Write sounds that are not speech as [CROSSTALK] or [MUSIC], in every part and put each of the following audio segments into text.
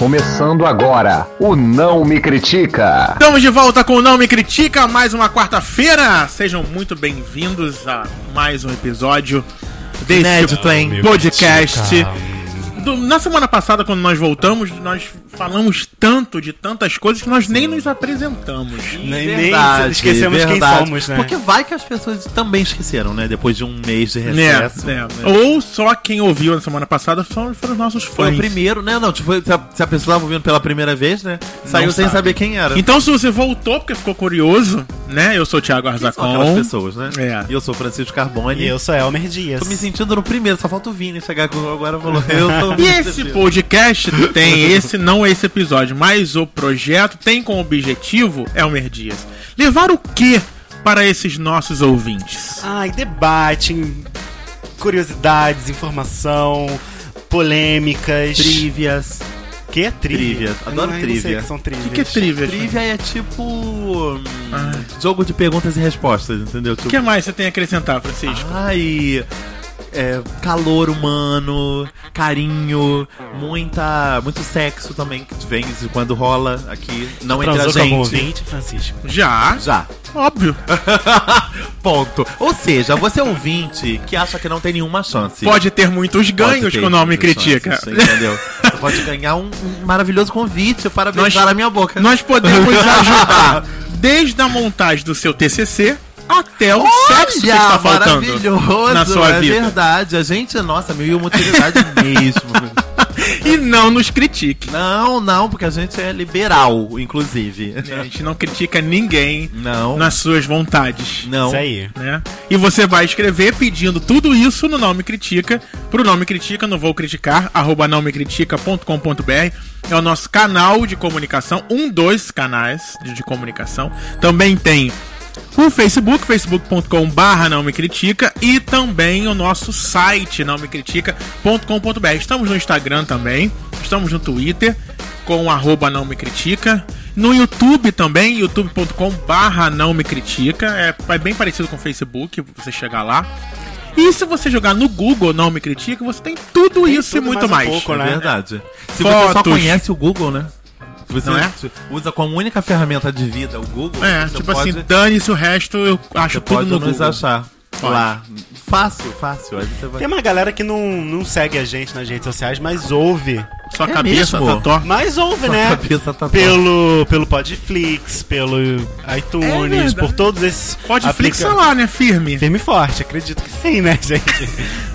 Começando agora, o Não Me Critica. Estamos de volta com o Não Me Critica, mais uma quarta-feira. Sejam muito bem-vindos a mais um episódio desse Inédito, hein? podcast. Do- na semana passada, quando nós voltamos, nós falamos tanto de tantas coisas que nós nem nos apresentamos. Nem, Verdade, nem esquecemos quem verdade. somos, né? Porque vai que as pessoas também esqueceram, né? Depois de um mês de Né, recesso. né, Ou só quem ouviu na semana passada foram, foram os nossos Foi fãs. o primeiro, né? Não, tipo, se a, se a pessoa tava ouvindo pela primeira vez, né? Saiu Não sem sabe. saber quem era. Então, se você voltou porque ficou curioso, né? Eu sou o Thiago Quem são aquelas Arzacon. pessoas, né? É. E eu sou o Francisco Carboni. E eu sou Elmer Dias. Tô me sentindo no primeiro, só falta o Vini chegar com agora falou. Eu sou E esse podcast tem esse, não esse episódio, mas o projeto tem como objetivo, Elmer Dias, levar o que para esses nossos ouvintes? Ai, debate, curiosidades, informação, polêmicas. Trivias. Que é trivia? Adoro não trivia. o que são O trivias. que, que é trivia? Trivia é tipo. hum, Ah. Jogo de perguntas e respostas, entendeu? O Tipo, que mais você tem a acrescentar, Francisco? Ai. É, calor humano, carinho, muita, muito sexo também que vem de quando rola aqui, não entre a gente. ouvinte, Francisco? Já, Já. óbvio. [LAUGHS] Ponto. Ou seja, você é ouvinte que acha que não tem nenhuma chance. Pode ter muitos ganhos ter o nome critica. chances, entendeu? Você pode ganhar um, um maravilhoso convite para Nós- beijar a minha boca. Nós podemos [LAUGHS] ajudar desde a montagem do seu TCC até o sexo que está faltando maravilhoso, na sua é vida. verdade. A gente, nossa, mil e uma utilidade [LAUGHS] mesmo. E não nos critique. Não, não, porque a gente é liberal, inclusive. A gente não critica ninguém Não. nas suas vontades. Não. Isso aí. né? E você vai escrever pedindo tudo isso no Não Me Critica, pro Não Me Critica, não vou criticar, arroba não me critica.com.br. É o nosso canal de comunicação, um dos canais de, de comunicação. Também tem o Facebook, facebook.com barra não me critica e também o nosso site não me critica.com.br. Estamos no Instagram também, estamos no Twitter com arroba não me critica. No YouTube também, youtube.com barra não me critica. É, é bem parecido com o Facebook, você chegar lá. E se você jogar no Google não me critica, você tem tudo isso e tudo muito mais mais. um pouco, É né? verdade. Se você só Fotos. conhece o Google, né? Você é? usa como única ferramenta de vida o Google, É, tipo pode, assim, dane-se o resto, eu acho você tudo pode no nos Google. achar Pode. lá. Fácil, fácil. Aí você vai... Tem uma galera que não, não segue a gente nas redes sociais, mas ouve. Sua É cabeça mesmo? tá torta. Mas ouve, Sua né? cabeça tá Pelo, pelo Podflix, pelo É iTunes, verdade. por todos esses. Pode aplica- flixar lá, né? Firme. Firme e forte, acredito que sim, né, [LAUGHS] gente?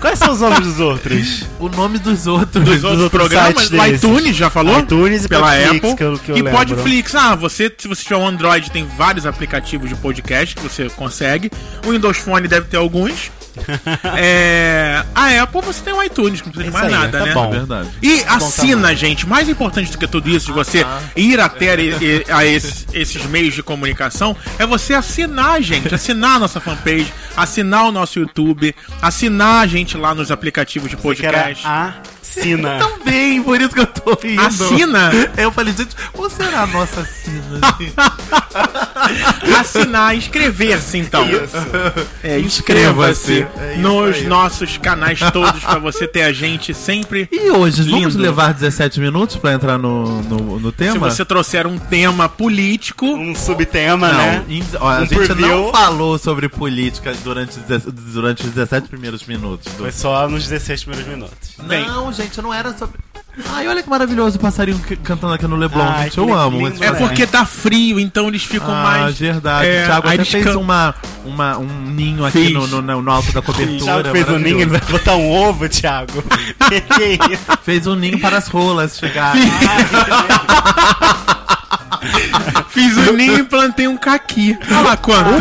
Quais são os nomes dos outros? O nome dos outros. Dos outros outros programas, o iTunes já falou? iTunes e pela Podflix, Apple. que eu- que eu e lembro. Podflix, ah, você, se você tiver um Android, tem vários aplicativos de podcast que você consegue. O Windows Phone deve ter alguns. [LAUGHS] é, a Apple você tem o iTunes, não precisa de mais aí, nada, tá né? bom. É verdade. E assina, gente. Mais importante do que tudo isso, de você ir até e- a esses, esses meios de comunicação, é você assinar, gente. Assinar a nossa fanpage, assinar o nosso YouTube, assinar a gente lá nos aplicativos de Que era assina. Também, por isso que eu tô rindo. Assina? Eu falei, gente, ou será a nossa assina? [LAUGHS] Assinar, inscrever-se então. É, inscreva-se. É isso nos aí. nossos canais todos pra você ter a gente sempre. E hoje, vamos Lindo. levar 17 minutos pra entrar no, no, no Se tema? você trouxer um tema político, Um subtema, Não, né? in- ó, a Um gente preview. não falou sobre política durante, durante os 17 primeiros minutos. do- Foi só nos 16 primeiros minutos. bem. Não, gente, não era sobre. Ai, olha que maravilhoso o passarinho cantando aqui no Leblon, Ai, gente. que Eu amo. lindo, esse é né? porque tá frio, então eles ficam Ah, mais. verdade. É, o Thiago aí até eles fez can- uma, uma, um ninho aqui Fiz. no, no, no- no alto da cobertura. O Thiago fez um ninho, ele vai botar um ovo, Thiago. [LAUGHS] que que é isso? Fez um ninho para as rolas chegarem. [LAUGHS] [LAUGHS] Fiz o ninho e plantei um caqui. Olha lá quantos.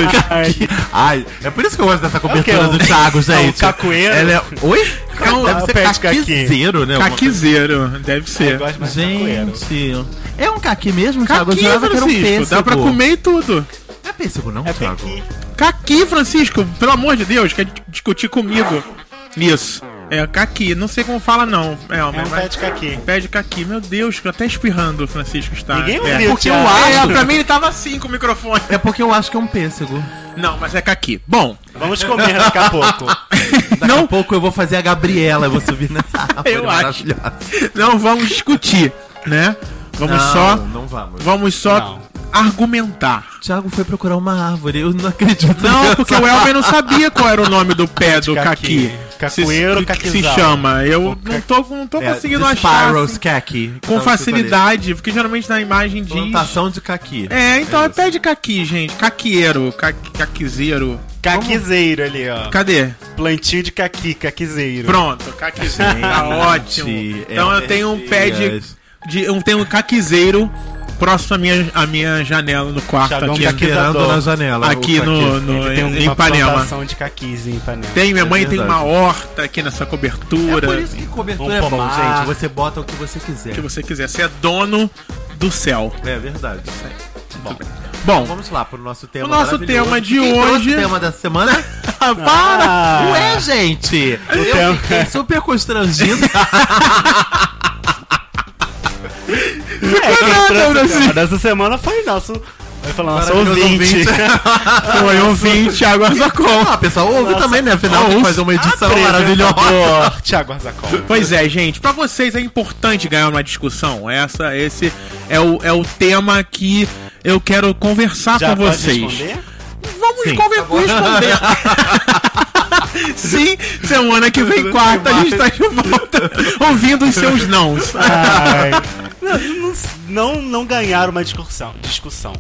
Ai, é por isso que eu gosto dessa cobertura É o do Thiago, [LAUGHS] gente. É cacoeiro? Ela é... Oi? É um- Deve ser caqui. caquizeiro, né? Caquizeiro, deve ser. Eu. Gente, é um caqui mesmo, Thiago? Eu Caqui, jurava que era um Francisco. pêssego. Dá pra comer e tudo. É pêssego, não, É Thiago? Caqui, Francisco, pelo amor de Deus, quer discutir comigo. Isso. É caqui, não sei como fala não. É, É um mas pé de caqui. pé de caqui. Meu Deus, até espirrando o Francisco está. Ninguém é. ouviu, Porque eu acho. É, pra mim ele tava assim com o microfone. É porque eu acho que é um pêssego. Não, mas é caqui. Bom, Vamos comer daqui a [LAUGHS] pouco. Daqui a pouco eu vou fazer a Gabriela, eu vou subir nessa [LAUGHS] árvore Eu acho. maravilhosa. não vamos discutir. né? Vamos Não, só, Não vamos. vamos só Não. argumentar. Thiago foi procurar uma árvore, eu não acredito. Não, nessa. porque o Elmer não sabia qual era o nome do pé do Caqui. Caqui. Cacoeiro se, que se caquizal. chama. Eu não tô, não tô É, conseguindo achar Spirals assim, Caqui. com facilidade, porque geralmente na imagem diz. Plantação de caqui. É, então é pé de caqui, gente. Caqueiro, ca- caquizeiro. Caquizeiro ali, ó. Cadê? Plantio de caqui, caquizeiro. Pronto, caquizeiro. tá ótimo. é Então eu tenho um pé de, de. Eu tenho um caquizeiro próximo à minha, à minha janela no quarto Thiagão aqui. caqui- Esperando na janela. Aqui o no, no, tem em uma Ipanema. de caquis em Ipanema. Tem, minha É mãe tem uma horta aqui nessa É cobertura. por isso que cobertura Um é bom, gente. Você bota o que você quiser. que você quiser. Você é dono do céu. É verdade. Bom, Então vamos lá pro nosso tema O nosso tema de Quem hoje- o tema da semana? [LAUGHS] para! Ah, Ué, gente! Eu tema- fiquei super constrangido. [LAUGHS] É, tema dessa semana foi nosso. Vai falar Maravilhoso ouvinte. ouvinte. [LAUGHS] Foi um 20, Thiago Arzacon. ah, pessoal, ouve Nossa. também, né? Afinal, de fazer uma edição maravilhosa. [LAUGHS] Thiago Arzacol. Pois é, gente, pra vocês é importante ganhar uma discussão. Essa, esse é o, é o tema que eu quero conversar Já com vocês. responder? Vamos Sim, tá responder. [LAUGHS] Sim, semana que vem, quarta, a gente tá de volta ouvindo os seus nãos. Ai. Não, não, ganhar uma discussão, discussão.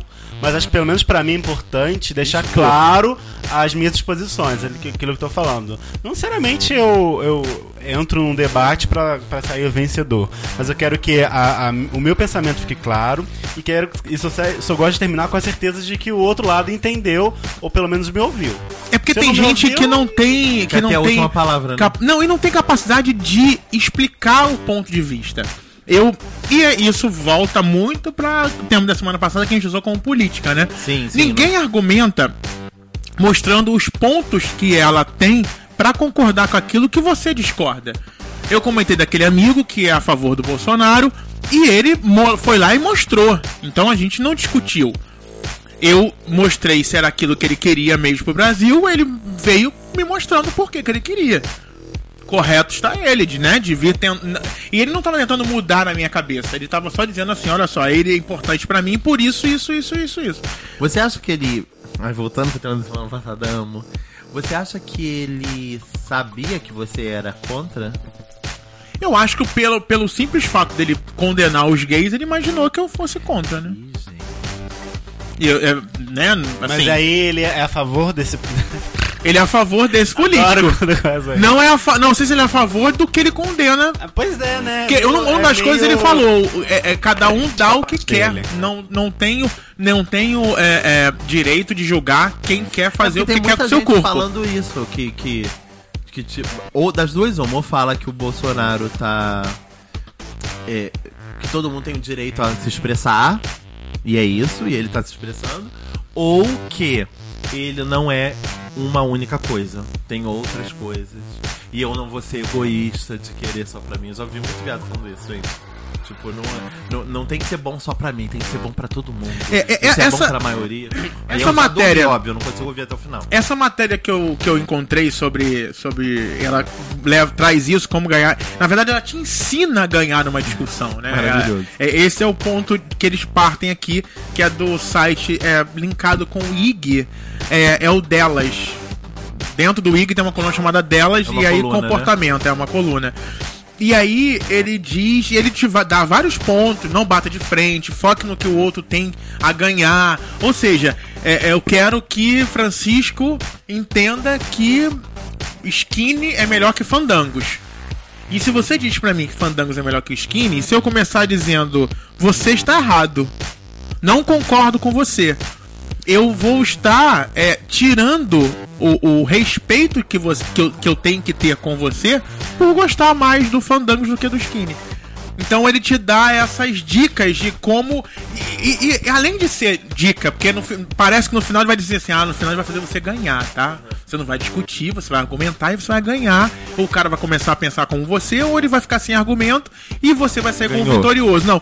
Mas acho que pelo menos pra mim é importante deixar claro as minhas posições, aquilo que eu tô falando. Não necessariamente eu, eu entro num debate pra pra sair vencedor, mas eu quero que a- a- o meu pensamento fique claro e quero e só, só gosto de terminar com a certeza de que o outro lado entendeu ou pelo menos me ouviu. É porque Você tem gente ouviu? que não tem. Que não tem palavra, né? cap- Não, e não tem capacidade de explicar o ponto de vista. Eu. E isso volta muito para o tema da semana passada que a gente usou como política, né? Sim, sim, Ninguém argumenta mostrando os pontos que ela tem pra concordar com aquilo que você discorda. Eu comentei daquele amigo que é a favor do Bolsonaro e ele foi lá e mostrou. Então a gente não discutiu. Eu mostrei se era aquilo que ele queria mesmo pro Brasil, ele veio me mostrando por que ele queria. Correto está ele, de, né? De vir tent... E ele não estava tentando mudar na minha cabeça. Ele estava só dizendo assim: olha só, ele é importante pra mim por isso, isso, isso, isso, isso. Você acha que ele. Ai, voltando pro tema da semana passada, amo. Você acha que ele sabia que você era contra? Eu acho que pelo, pelo simples fato dele condenar os gays, ele imaginou que eu fosse contra, né? Ih, gente. E eu, é, né? Mas Assim, aí ele é a favor desse [LAUGHS] ele é a favor desse político. Adoro. Não é a fa... não sei se ele é a favor do que ele condena. Ah, Pois é, né? Porque uma, É das coisas ele meio- falou, é, é, cada um dá o que quer. Não, não tenho, não tenho é, é, direito de julgar quem quer fazer É o que quer com seu gente corpo. falando isso, que, que, que tipo, ou das duas uma, ou fala que o Bolsonaro tá é, que todo mundo tem o direito a se expressar, e é isso, e ele tá se expressando, ou que ele não é uma única coisa, tem outras coisas, e eu não vou ser egoísta de querer só pra mim. Eu já vi muito viado falando isso, gente. Tipo, não, não, não tem que ser bom só pra mim, tem que ser bom pra todo mundo. É, é, Se é bom essa- pra maioria. Essa matéria- dormi, óbvio, eu não consigo ouvir até o final. Essa matéria que eu, que eu encontrei sobre. sobre ela leva, traz isso como ganhar. Na verdade, ela te ensina a ganhar uma discussão, né? Maravilhoso. É, é- esse é o ponto que eles partem aqui, que é do site é, linkado com o IG. É, é o delas. Dentro do IG tem uma coluna chamada delas É e aí coluna, comportamento, é uma coluna. E aí ele diz, ele te dá vários pontos, não bata de frente, foque no que o outro tem a ganhar. Ou seja, é- é, eu quero que Francisco entenda que skinny é melhor que fandangos. E se você diz pra mim que fandangos é melhor que skinny, se eu começar dizendo você está errado, não concordo com você, eu vou estar é, tirando o, o respeito que, você, que, eu, que eu tenho que ter com você por gostar mais do Fandangos do que do Skinny. Então ele te dá essas dicas de como. E, e- e além de ser dica, porque no parece que no final ele vai dizer assim: ah, no final ele vai fazer você ganhar, tá? Você não vai discutir, você vai argumentar e você vai ganhar. Ou o cara vai começar a pensar como você, ou ele vai ficar sem argumento e você vai sair como vitorioso. Não,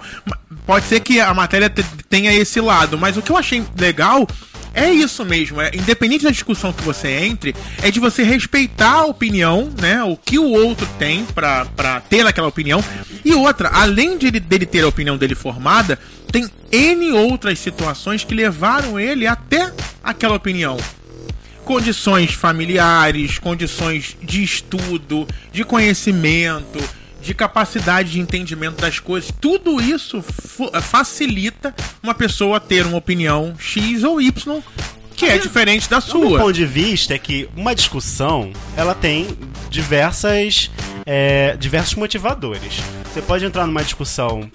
pode ser que a matéria te- tenha esse lado, mas o que eu achei legal é isso mesmo. É, independente da discussão que você entre, é de você respeitar a opinião, né? O que o outro tem pra ter aquela opinião. E outra, além de ele, dele ter a opinião dele formada, tem N outras situações que levaram ele até aquela opinião. Condições familiares, condições de estudo, de conhecimento, de capacidade de entendimento das coisas. Tudo isso facilita uma pessoa ter uma opinião X ou Y que é diferente da sua. O meu ponto de vista é que uma discussão ela tem diversas é, diversos motivadores. Você pode entrar numa discussão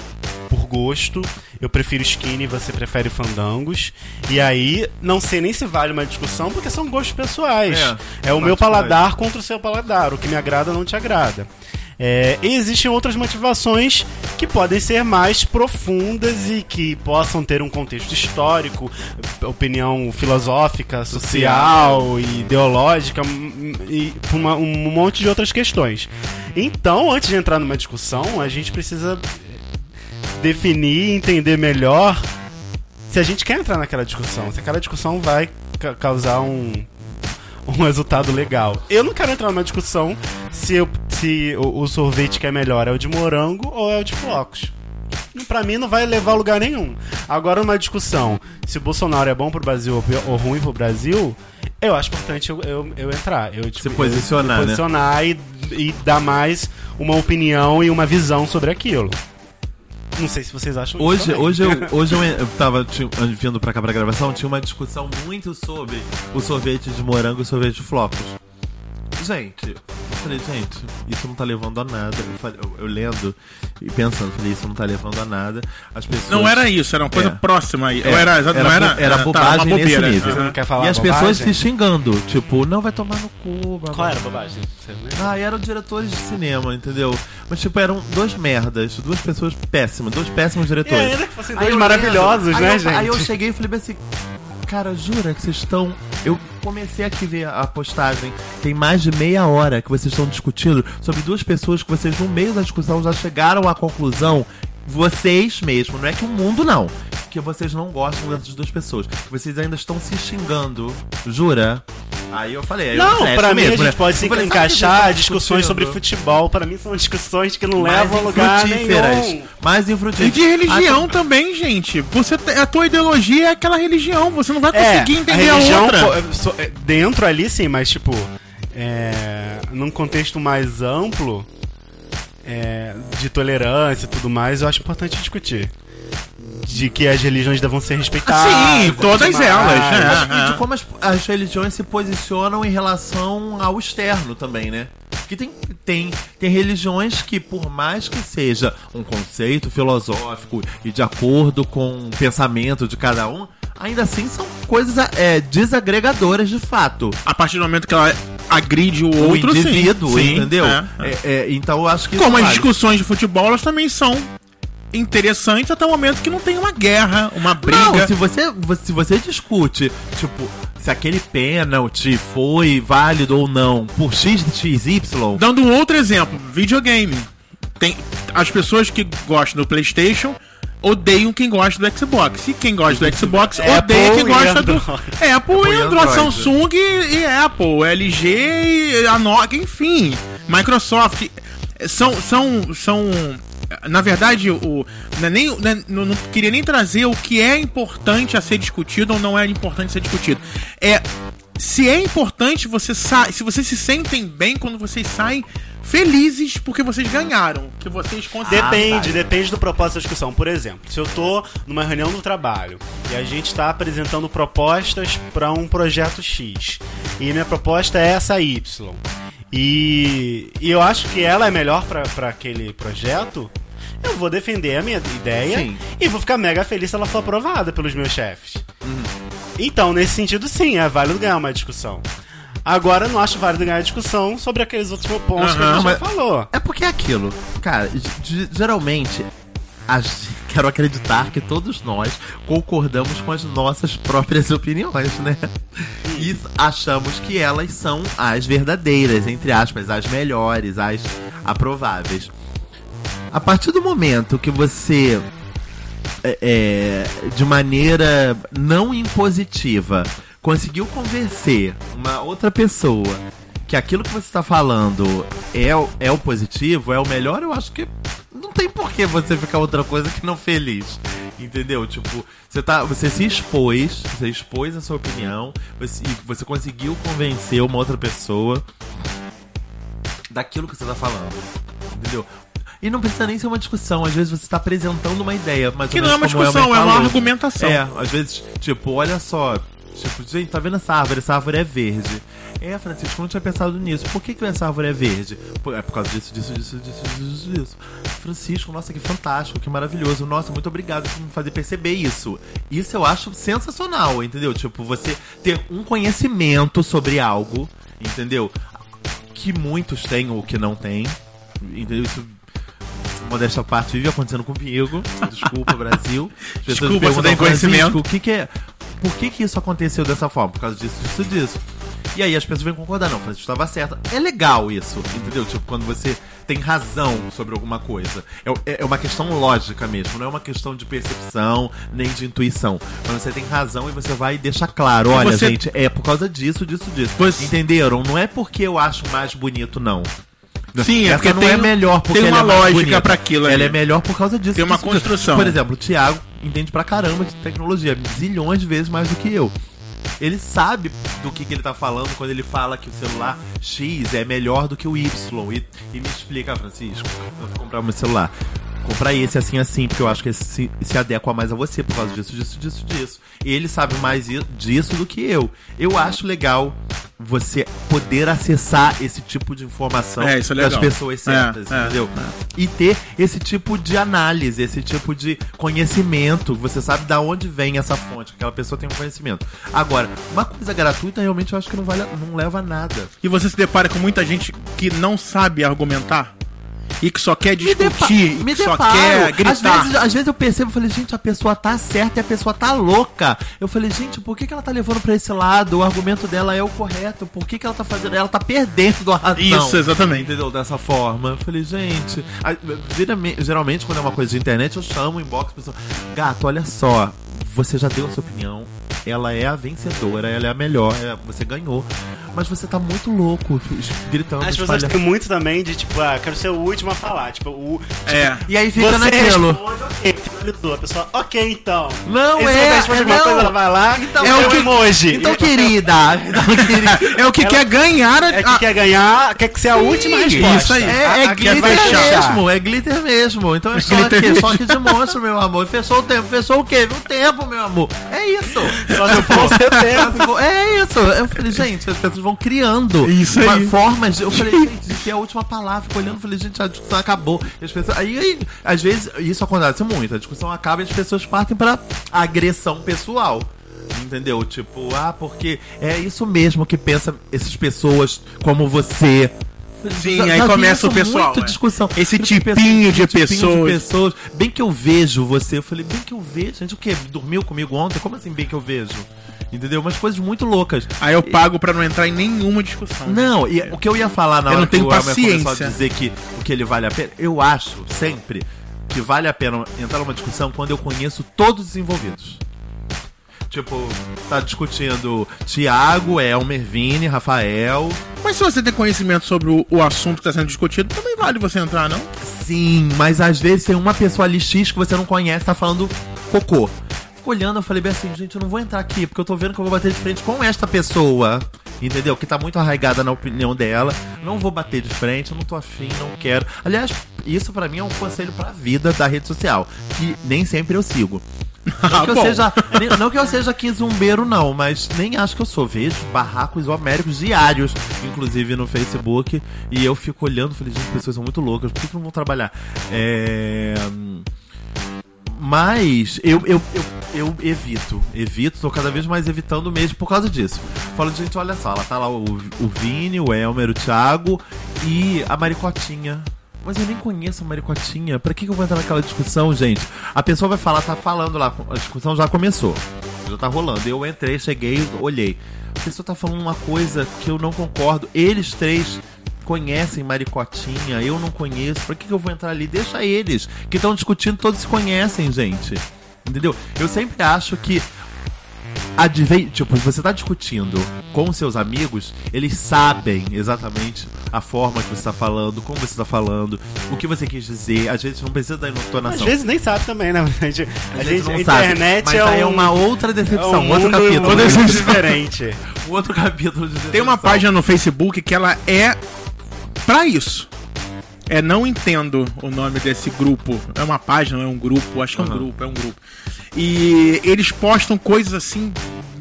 por gosto, eu prefiro skinny, você prefere fandangos. E aí, não sei nem se vale uma discussão, porque são gostos pessoais. É, é o meu paladar contra o seu paladar. O que me agrada não te agrada. É, e existem outras motivações que podem ser mais profundas e que possam ter um contexto histórico, opinião filosófica, social, e ideológica e uma, um monte de outras questões. Então, antes de entrar numa discussão, a gente precisa definir e entender melhor se a gente quer entrar naquela discussão, se aquela discussão vai ca causar um, um resultado legal. Eu não quero entrar numa discussão se, eu, se o, o, sorvete que é melhor é o de morango ou é o de flocos. Pra mim não vai levar a lugar nenhum. Agora, uma discussão se o Bolsonaro é bom pro Brasil ou, ou ruim pro Brasil, eu acho importante eu, eu, eu entrar. Eu, tipo, se posicionar, eu, posicionar né? e, e dar mais uma opinião e uma visão sobre aquilo. Não sei se vocês acham hoje, isso. Hoje, eu, hoje eu, [LAUGHS] eu tava vindo pra cá pra gravação, tinha uma discussão muito sobre o sorvete de morango e o sorvete de flocos. Gente, falei, gente, isso não tá levando a nada. Eu, falei, eu, eu lendo e pensando, falei, isso não tá levando a nada. As pessoas... Não era isso, era uma coisa é. próxima aí. É. era, era, não era, era, era bobagem tá, nesse nível. Falar e as bobagem? pessoas se xingando, tipo, não vai tomar no cu. Blá, Qual era a bobagem? Ah, eram diretores de cinema, entendeu? Mas, tipo, eram dois merdas, duas pessoas péssimas, dois péssimos diretores. E ainda que fossem dois maravilhosos, né, eu, gente? Aí eu cheguei e falei assim, cara, jura que vocês estão. Eu comecei aqui a ver a postagem. Tem mais de meia hora que vocês estão discutindo sobre duas pessoas que vocês, no meio da discussão, já chegaram à conclusão. Vocês mesmo, não é que o mundo não. Que vocês não gostam dessas duas pessoas. Vocês ainda estão se xingando. Jura? Aí eu falei, aí não, eu pra mim mesmo, a gente né? pode se falei, encaixar discussões sobre futebol. Pra mim são discussões que não mais levam a lugar nenhum. Mais E infrutíferas. de religião Ah, também, gente. Você, a tua ideologia é aquela religião. Você não vai É, conseguir a entender a, religião outra. pô, so- é, dentro ali sim, mas tipo, é, num contexto mais amplo é, de tolerância e tudo mais, eu acho importante discutir. De que as religiões devam ser respeitadas. Sim, todas elas, Mas, é. e de como as, as religiões se posicionam em relação ao externo também, né? Que tem, tem, tem religiões que, por mais que seja um conceito filosófico e de acordo com o pensamento de cada um, ainda assim são coisas é, desagregadoras de fato. A partir do momento que ela agride o O outro, sim. indivíduo, Sim, entendeu? é. É, é, então eu acho que. Como as vale. discussões de futebol, elas também são interessantes até o momento que não tem uma guerra, uma briga. Não, se você, se você discute, tipo, se aquele pênalti foi válido ou não por X, XY, Dando um outro exemplo, videogame. Tem as pessoas que gostam do PlayStation odeiam quem gosta do Xbox. E quem gosta do Xbox Apple odeia quem gosta do Android. Apple, Apple e Android. Samsung e, e Apple, LG e a Nokia, enfim, Microsoft. São são são na verdade, o, não, é nem, não, é- não- não queria nem trazer o que é importante a ser discutido ou não é importante ser discutido. É se é importante você sa se vocês se sentem bem quando vocês saem felizes porque vocês ganharam, que vocês conseguiram. Depende, depende do propósito da discussão. Por exemplo, se eu tô numa reunião do trabalho e a gente está apresentando propostas para um projeto X e minha proposta é essa Y e, e eu acho que ela é melhor para aquele projeto, eu vou defender a minha ideia Sim. e vou ficar mega feliz se ela for aprovada pelos meus chefes. Então, nesse sentido, sim, é válido ganhar uma discussão. Agora, eu não acho válido ganhar discussão sobre aqueles outros pontos que a gente já falou. É porque é aquilo. Cara, geralmente. Quero acreditar que todos nós concordamos com as nossas próprias opiniões, né? E achamos que elas são as verdadeiras, entre aspas, as melhores, as aprováveis. A partir do momento que você é, é, de maneira não impositiva, conseguiu convencer uma outra pessoa que aquilo que você está falando é, o- é o positivo, é o melhor, eu acho que tem por que você ficar outra coisa que não feliz. Entendeu? Tipo, você, tá, você se expôs, você expôs a sua opinião, você, você conseguiu convencer uma outra pessoa daquilo que você tá falando. Entendeu? E não precisa nem ser uma discussão, às vezes você está apresentando uma ideia, mas Que não é uma discussão, é uma argumentação. É, às vezes, tipo, olha só, tipo, gente, tá vendo essa árvore? Essa árvore é verde. É, Francisco, eu não tinha pensado nisso. Por que, que essa árvore é verde? Pô, é por causa disso, disso, disso, disso, disso, disso. Francisco, nossa, que fantástico, que maravilhoso. Nossa, muito obrigado por me fazer perceber isso. Isso eu acho sensacional, entendeu? Tipo, você ter um conhecimento sobre algo, entendeu? Que muitos têm ou que não têm. Entendeu? Isso modéstia à parte vive acontecendo comigo. [LAUGHS] Desculpa, Brasil. Desculpa, você tem perguntam, "Francisco, conhecimento." O que, que é. Por que, que isso aconteceu dessa forma? Por causa disso, disso, disso. E aí as pessoas vêm concordar, não, Francisco estava certo. É legal isso, entendeu? Tipo, quando você tem razão sobre alguma coisa. É, é uma questão lógica mesmo, não é uma questão de percepção nem de intuição. Quando você tem razão e você vai e deixa claro, olha, você- gente, é por causa disso, disso, disso. Você- Entenderam? Não é porque eu acho mais bonito, não. Sim, é porque não tem- é melhor porque tem uma é lógica pra aquilo. Ela é melhor por causa disso. Tem uma construção. Por exemplo, o Thiago entende pra caramba de tecnologia, zilhões de vezes mais do que eu. Ele sabe do que, que ele tá falando quando ele fala que o celular X é melhor do que o Y. E, e me explica, "Ah, Francisco, eu vou comprar meu celular. Comprar esse assim, assim, porque eu acho que esse se, se adequa mais a você por causa disso, disso, disso, disso. Ele sabe mais disso do que eu. Eu acho legal você poder acessar esse tipo de informação É, é das pessoas certas, É, é, entendeu? E ter esse tipo de análise, esse tipo de conhecimento. Você sabe da onde vem essa fonte, que aquela pessoa tem um conhecimento. Agora, uma coisa gratuita realmente eu acho que não, vale, não leva a nada. E você se depara com muita gente que não sabe argumentar e que só quer discutir, depa- e que só quer gritar. Às vezes, às vezes eu percebo, eu falei, gente, a pessoa tá certa e a pessoa tá louca. Eu falei, gente, por que, que ela tá levando pra esse lado? O argumento dela é o correto. Por que, que ela tá fazendo? Ela tá perdendo a razão. Isso, exatamente. Entendeu? Dessa forma. Eu falei, gente. a- geralme- Geralmente, quando é uma coisa de internet, eu chamo o inbox, pessoa, gato, olha só, você já deu a sua opinião. Ela é a vencedora, ela é a melhor, é- você ganhou. Mas você tá muito louco, gritando, As pessoas têm muito também de tipo, ah, quero ser o último a falar. Tipo, o. É. E aí fica Você naquilo. responde, ok, finalizou. A pessoa, ok, então. Não, é, você responde é, não. coisa, ela vai lá, Então, é é o que- emoji. Então, querida, [LAUGHS] então, querida, É o que Ela- quer ganhar a, É que a- quer ganhar, quer que ser a última resposta. isso aí. é, é a que é glitter mesmo, é glitter mesmo. Então é só Glitter que, mesmo. só que demonstra, meu amor. Fechou o tempo, fechou o quê? O tempo, meu amor. É isso. Só se for seu tempo. É isso. Eu falei, gente, as pessoas vão criando Isso uma- aí. formas. de- Eu falei, [LAUGHS] gente, de ter a última palavra. Fico olhando, falei, gente, a discussão acabou. E as pessoas, aí, aí, às vezes, isso acontece muito. A discussão acaba e as pessoas partem pra agressão pessoal. Entendeu? Tipo, ah, porque é isso mesmo que pensa essas pessoas como você. Sim, Já- aí já começa o pessoal, é. discussão. Esse Tipo, tipinho de tipinho pessoas. pessoas. Bem que eu vejo você. Eu falei, bem que eu vejo. Gente, o quê? Dormiu comigo ontem? Como assim, bem que eu vejo? Entendeu? Umas coisas muito loucas. Aí eu pago pra não entrar em nenhuma discussão. Não, e o que eu ia falar na Eu hora não tenho que o Elmer começou a paciência. dizer que o que ele vale a pena, eu acho sempre que vale a pena entrar numa discussão quando eu conheço todos os envolvidos. Tipo, tá discutindo Tiago, Elmer, Vini, Rafael. Mas se você tem conhecimento sobre o, o assunto que está sendo discutido, também vale você entrar, não? Sim, mas às vezes tem uma pessoa ali X que você não conhece, tá falando cocô. Fico olhando, eu falei bem assim, gente, eu não vou entrar aqui, porque eu tô vendo que eu vou bater de frente com esta pessoa. Entendeu? Que tá muito arraigada na opinião dela. Não vou bater de frente, eu não tô afim, não quero. Aliás, isso pra mim é um conselho pra vida da rede social, que nem sempre eu sigo. [LAUGHS] Não que, eu seja, não que eu seja quinzumbeiro, não, mas nem acho que eu sou. Vejo barracos homéricos diários, inclusive no Facebook, e eu fico olhando falei, gente, as pessoas são muito loucas, por que, que não vão trabalhar? É... Mas eu, eu, eu, eu evito, evito, tô cada vez mais evitando mesmo por causa disso. Falo, gente, olha só, ela tá lá o, o Vini, o Elmer, o Thiago e a Maricotinha. Mas eu nem conheço a Maricotinha. Pra que, que eu vou entrar naquela discussão, gente? A pessoa vai falar, tá falando lá, a discussão já começou. Já tá rolando. Eu entrei, cheguei, olhei. A pessoa tá falando uma coisa que eu não concordo. Eles três conhecem Maricotinha, eu não conheço. Pra que, que eu vou entrar ali? Deixa eles. Que estão discutindo, todos se conhecem, gente. Entendeu? Eu sempre acho que advém, tipo, você tá discutindo com seus amigos, eles sabem exatamente a forma que você tá falando, como você tá falando, o que você quis dizer. Às vezes não precisa da Às entonação. vezes nem sabe também, né? [LAUGHS] A gente, a, Às vezes gente, não a sabe. internet Mas é, aí é um, uma outra é decepção, um outro mundo capítulo. muito [LAUGHS] diferente. Um outro capítulo de Tem uma decepção. página no Facebook que ela é pra isso. É não entendo o nome desse grupo. É uma página, não é um grupo, acho que é um grupo, é um grupo. E eles postam coisas assim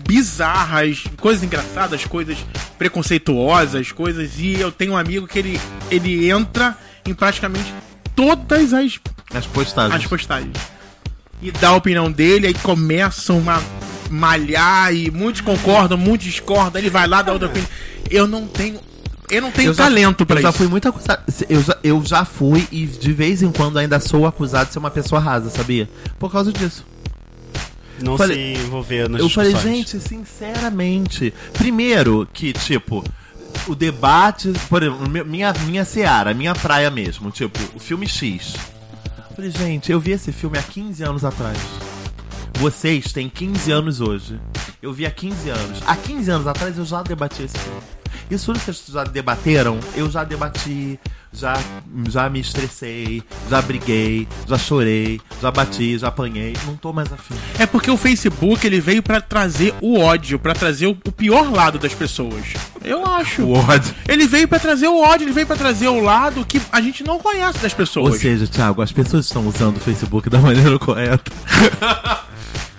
bizarras, coisas engraçadas, coisas preconceituosas, coisas e eu tenho um amigo que ele ele entra em praticamente todas as As postagens. as postagens. E dá a opinião dele, aí começam a malhar e muitos concordam, muitos discordam, ele vai lá dá outra opinião. Eu não tenho. Eu não tenho Eu já- talento pra eu já isso. fui muito acusado. Eu já, eu já fui e de vez em quando ainda sou acusado de ser uma pessoa rasa, sabia? Por causa disso. Não Falei- se envolver nas eu falei, gente, sinceramente. Primeiro, que, tipo, o debate. Por exemplo, mi- minha, minha seara, minha praia mesmo. Tipo, o filme X. Eu falei, gente, eu vi esse filme há 15 anos atrás. Vocês têm 15 anos hoje. Eu vi há 15 anos. Há 15 anos atrás eu já debati esse filme. Isso vocês já debateram, eu já debati, já, já me estressei, já briguei, já chorei, já bati, já apanhei. Não tô mais afim. É porque o Facebook ele veio pra trazer o ódio, pra trazer o, o pior lado das pessoas. Eu acho. O ódio. Ele veio pra trazer o ódio, ele veio pra trazer o lado que a gente não conhece das Ou pessoas. seja, Thiago, as pessoas estão usando o Facebook da maneira correta. [LAUGHS]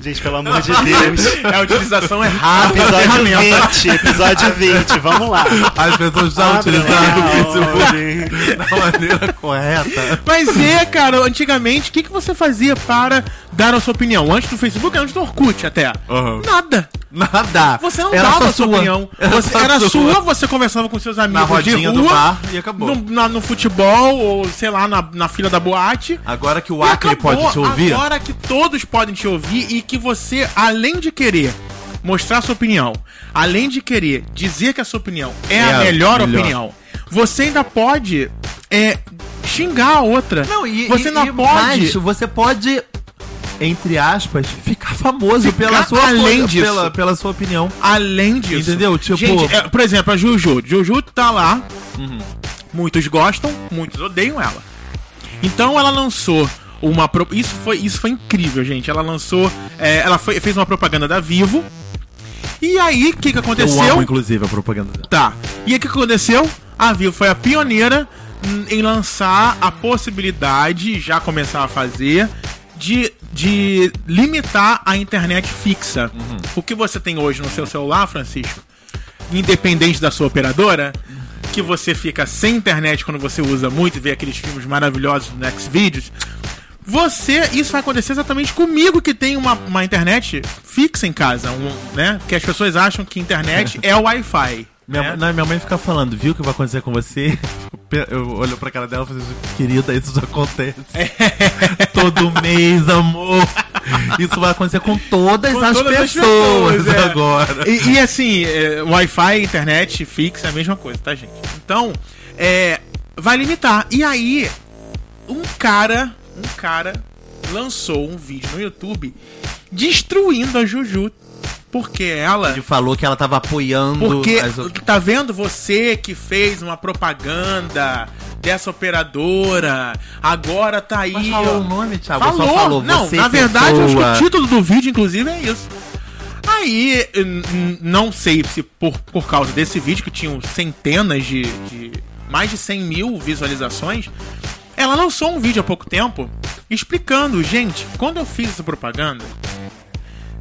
Gente, pelo amor de Deus. É [LAUGHS] a utilização errada da Episódio ferramenta. 20, episódio 20, vamos lá. As pessoas estão utilizando o Facebook da maneira correta. Mas é, cara, antigamente, o que, que você fazia para dar a sua opinião? Antes do Facebook, antes do Orkut até. Aham. Nada. Nada. Você não Era dava só a sua opinião. Você- só era sua, você conversava com seus amigos Na rodinha de do rua, bar e acabou. no, na- no futebol, ou sei lá, na, na fila da boate. Agora que o Acre acabou. pode te ouvir, Agora que todos podem te ouvir e que você, além de querer mostrar sua opinião, além de querer dizer que a sua opinião é, É a melhor, melhor. opinião, você ainda pode é, xingar a outra. Não, e, você e, ainda e pode. mais, você pode, entre aspas, ficar famoso Ficar pela sua além pela, disso. Pela, pela sua opinião. Além disso. Entendeu? Tipo- Gente, é, por exemplo, a Juju. Juju tá lá. Uhum. Muitos gostam, muitos odeiam ela. Então ela lançou uma. pro- Isso foi, isso foi incrível, gente. Ela lançou. é, ela foi- fez uma propaganda da Vivo. E aí, o que, que Eu aconteceu? amo, inclusive, a propaganda dela. Tá. E aí o que aconteceu? A Vivo foi a pioneira em lançar a possibilidade, já começar a fazer, de, de limitar a internet fixa. O que você tem hoje no seu celular, Francisco, independente da sua operadora, que você fica sem internet quando você usa muito e vê aqueles filmes maravilhosos do Xvideos. Você, isso vai acontecer exatamente comigo que tem uma, uma internet fixa em casa, um, né? Que as pessoas acham que internet [LAUGHS] é o Wi-Fi. Minha, né? não, minha mãe fica falando, viu o que vai acontecer com você? [LAUGHS] Eu olho pra cara dela e falo assim, querida, isso já acontece. [LAUGHS] Todo mês, amor. Isso vai acontecer com todas, Com as, todas as pessoas pessoas, é. agora. E, e assim, é, Wi-Fi, internet fixa é a mesma coisa, tá, gente? Então, é, vai limitar. E aí, um cara, um cara lançou um vídeo no YouTube destruindo a Juju. Porque ela. Ele falou que ela tava apoiando Porque, as tá vendo você que fez uma propaganda dessa operadora, agora tá aí. Mas falou ó. o nome, Thiago? Falou. Só falou, não, na verdade, acho que pessoa. o título do vídeo, inclusive, é isso. Aí, não sei se por, por causa desse vídeo, que tinham centenas de, de- mais de 100 mil visualizações, ela lançou um vídeo há pouco tempo explicando, gente, quando eu fiz essa propaganda,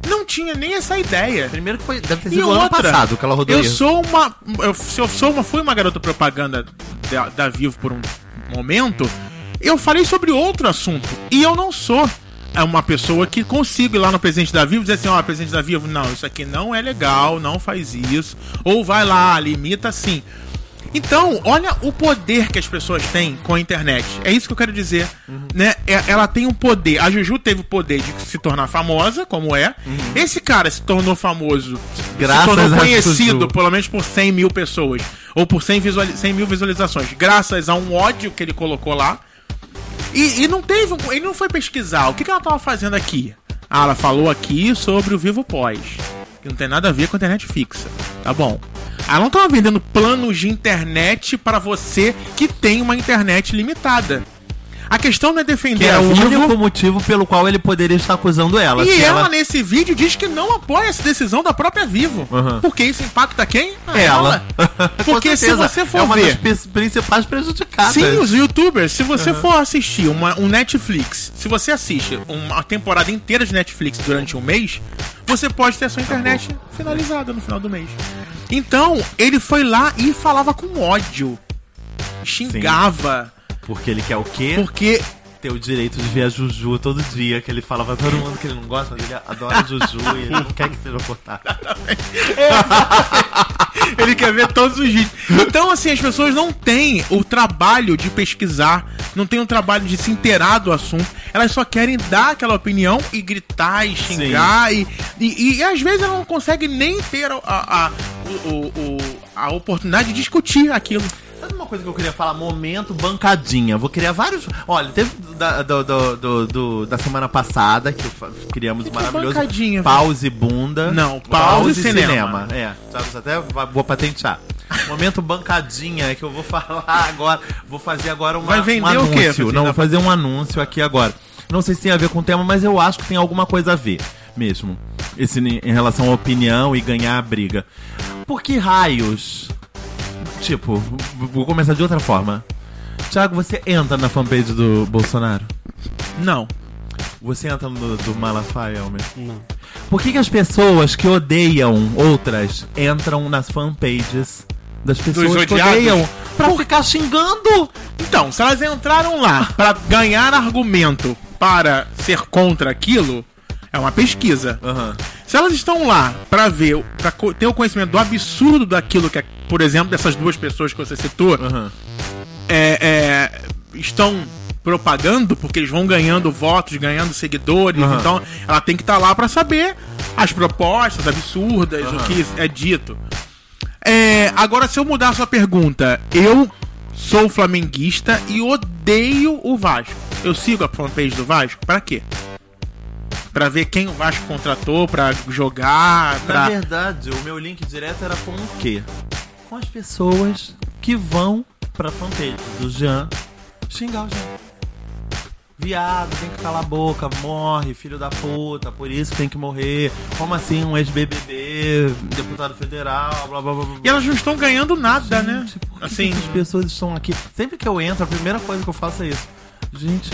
não tinha nem essa ideia. Primeiro que foi, deve ter E sido ano outra, passado que ela rodou eu sou uma. Eu, se eu sou uma, fui uma garota propaganda da, da Vivo por um momento, eu falei sobre outro assunto. E eu não sou é, uma pessoa que consigo ir lá no presidente da Vivo e dizer assim, ó, presidente da Vivo, não, isso aqui não é legal, não faz isso. Ou vai lá, limita assim. Então, olha o poder que as pessoas têm com a internet. É isso que eu quero dizer. Né? É- Ela tem um poder. A Juju teve o poder de se tornar famosa, como é. Esse cara se tornou famoso, Graças se tornou a conhecido pelo menos por 100 mil pessoas. Ou por 100, visuali- 100 mil visualizações. Graças a um ódio que ele colocou lá. E, e não teve. Ele não foi pesquisar. O que, que ela tava fazendo aqui? Ah, ela falou aqui sobre o Vivo Pós, que não tem nada a ver com a internet fixa. Tá bom. Ela não tava vendendo planos de internet para você que tem uma internet limitada. A questão não é defender Que é o único motivo pelo qual ele poderia estar acusando ela. E Se ela, nesse vídeo, diz que não apoia essa decisão da própria Vivo. Uhum. Porque isso impacta quem? A Ela. [LAUGHS] Porque Com se você for é uma ver. das principais prejudicadas. Sim, os youtubers, se você for assistir uma, um Netflix, se você assiste uma temporada inteira de Netflix durante um mês, você pode ter a sua internet finalizada no final do mês. Então, ele foi lá e falava com ódio. Xingava. Porque ele quer o quê? Porque Ter o direito de ver a Juju todo dia, que ele fala pra todo mundo que ele não gosta, mas ele adora a Juju e ele não quer que seja cortado. [LAUGHS] ele quer ver todos os vídeos. Então, assim, as pessoas não têm o trabalho de pesquisar, não têm o trabalho de se inteirar do assunto. Elas só querem dar aquela opinião e gritar e xingar. E, e, e, às vezes elas não conseguem nem ter a, a, o- a oportunidade de discutir aquilo. Sabe uma coisa que eu queria falar? Momento bancadinha. Vou criar vários. Olha, teve da, do- do- do- do- da semana passada que criamos o que é maravilhoso bancadinha, Pause Bunda. Não, Pause Cinema. É, sabes, até va- vou patentear. Momento bancadinha que eu vou [LAUGHS] falar agora. Vou fazer agora uma, Vai vender um o quê, anúncio. Não, vou fazer um anúncio aqui agora. Não sei se tem a ver com o tema, mas eu acho que tem alguma coisa a ver mesmo. Esse, em relação à opinião e ganhar a briga. Por que raios Tipo, vou começar de outra forma. Thiago, você entra na fanpage do Bolsonaro? Não. Você entra no do Malafaia, Elmer? Não. Por que, que as pessoas que odeiam outras entram nas fanpages das pessoas que odiados? odeiam pra ficar xingando? Então, se elas entraram lá pra ganhar argumento para ser contra aquilo, é uma pesquisa. Aham. Se elas estão lá pra ver, pra co- ter o conhecimento do absurdo daquilo que, é, por exemplo, dessas duas pessoas que você citou, Aham. é, é, estão propagando, porque eles vão ganhando votos, ganhando seguidores, Aham. então ela tem que estar lá pra saber as propostas absurdas, o que é dito. É, agora, se eu mudar a sua pergunta, eu sou flamenguista e odeio o Vasco. Eu sigo a fanpage do Vasco, pra quê? Pra ver quem o Vasco contratou, pra jogar, Na pra... verdade, o meu link direto era com o quê? Com as pessoas que vão pra fanpage do Jean xingar o Jean. Viado, tem que calar a boca, morre, filho da puta, por isso tem que morrer. Como assim, um ex-BBB, deputado federal, blá blá blá blá. E elas não estão ganhando nada, né? Gente, por que Assim, que essas pessoas estão aqui? Sempre que eu entro, a primeira coisa que eu faço é isso. Gente,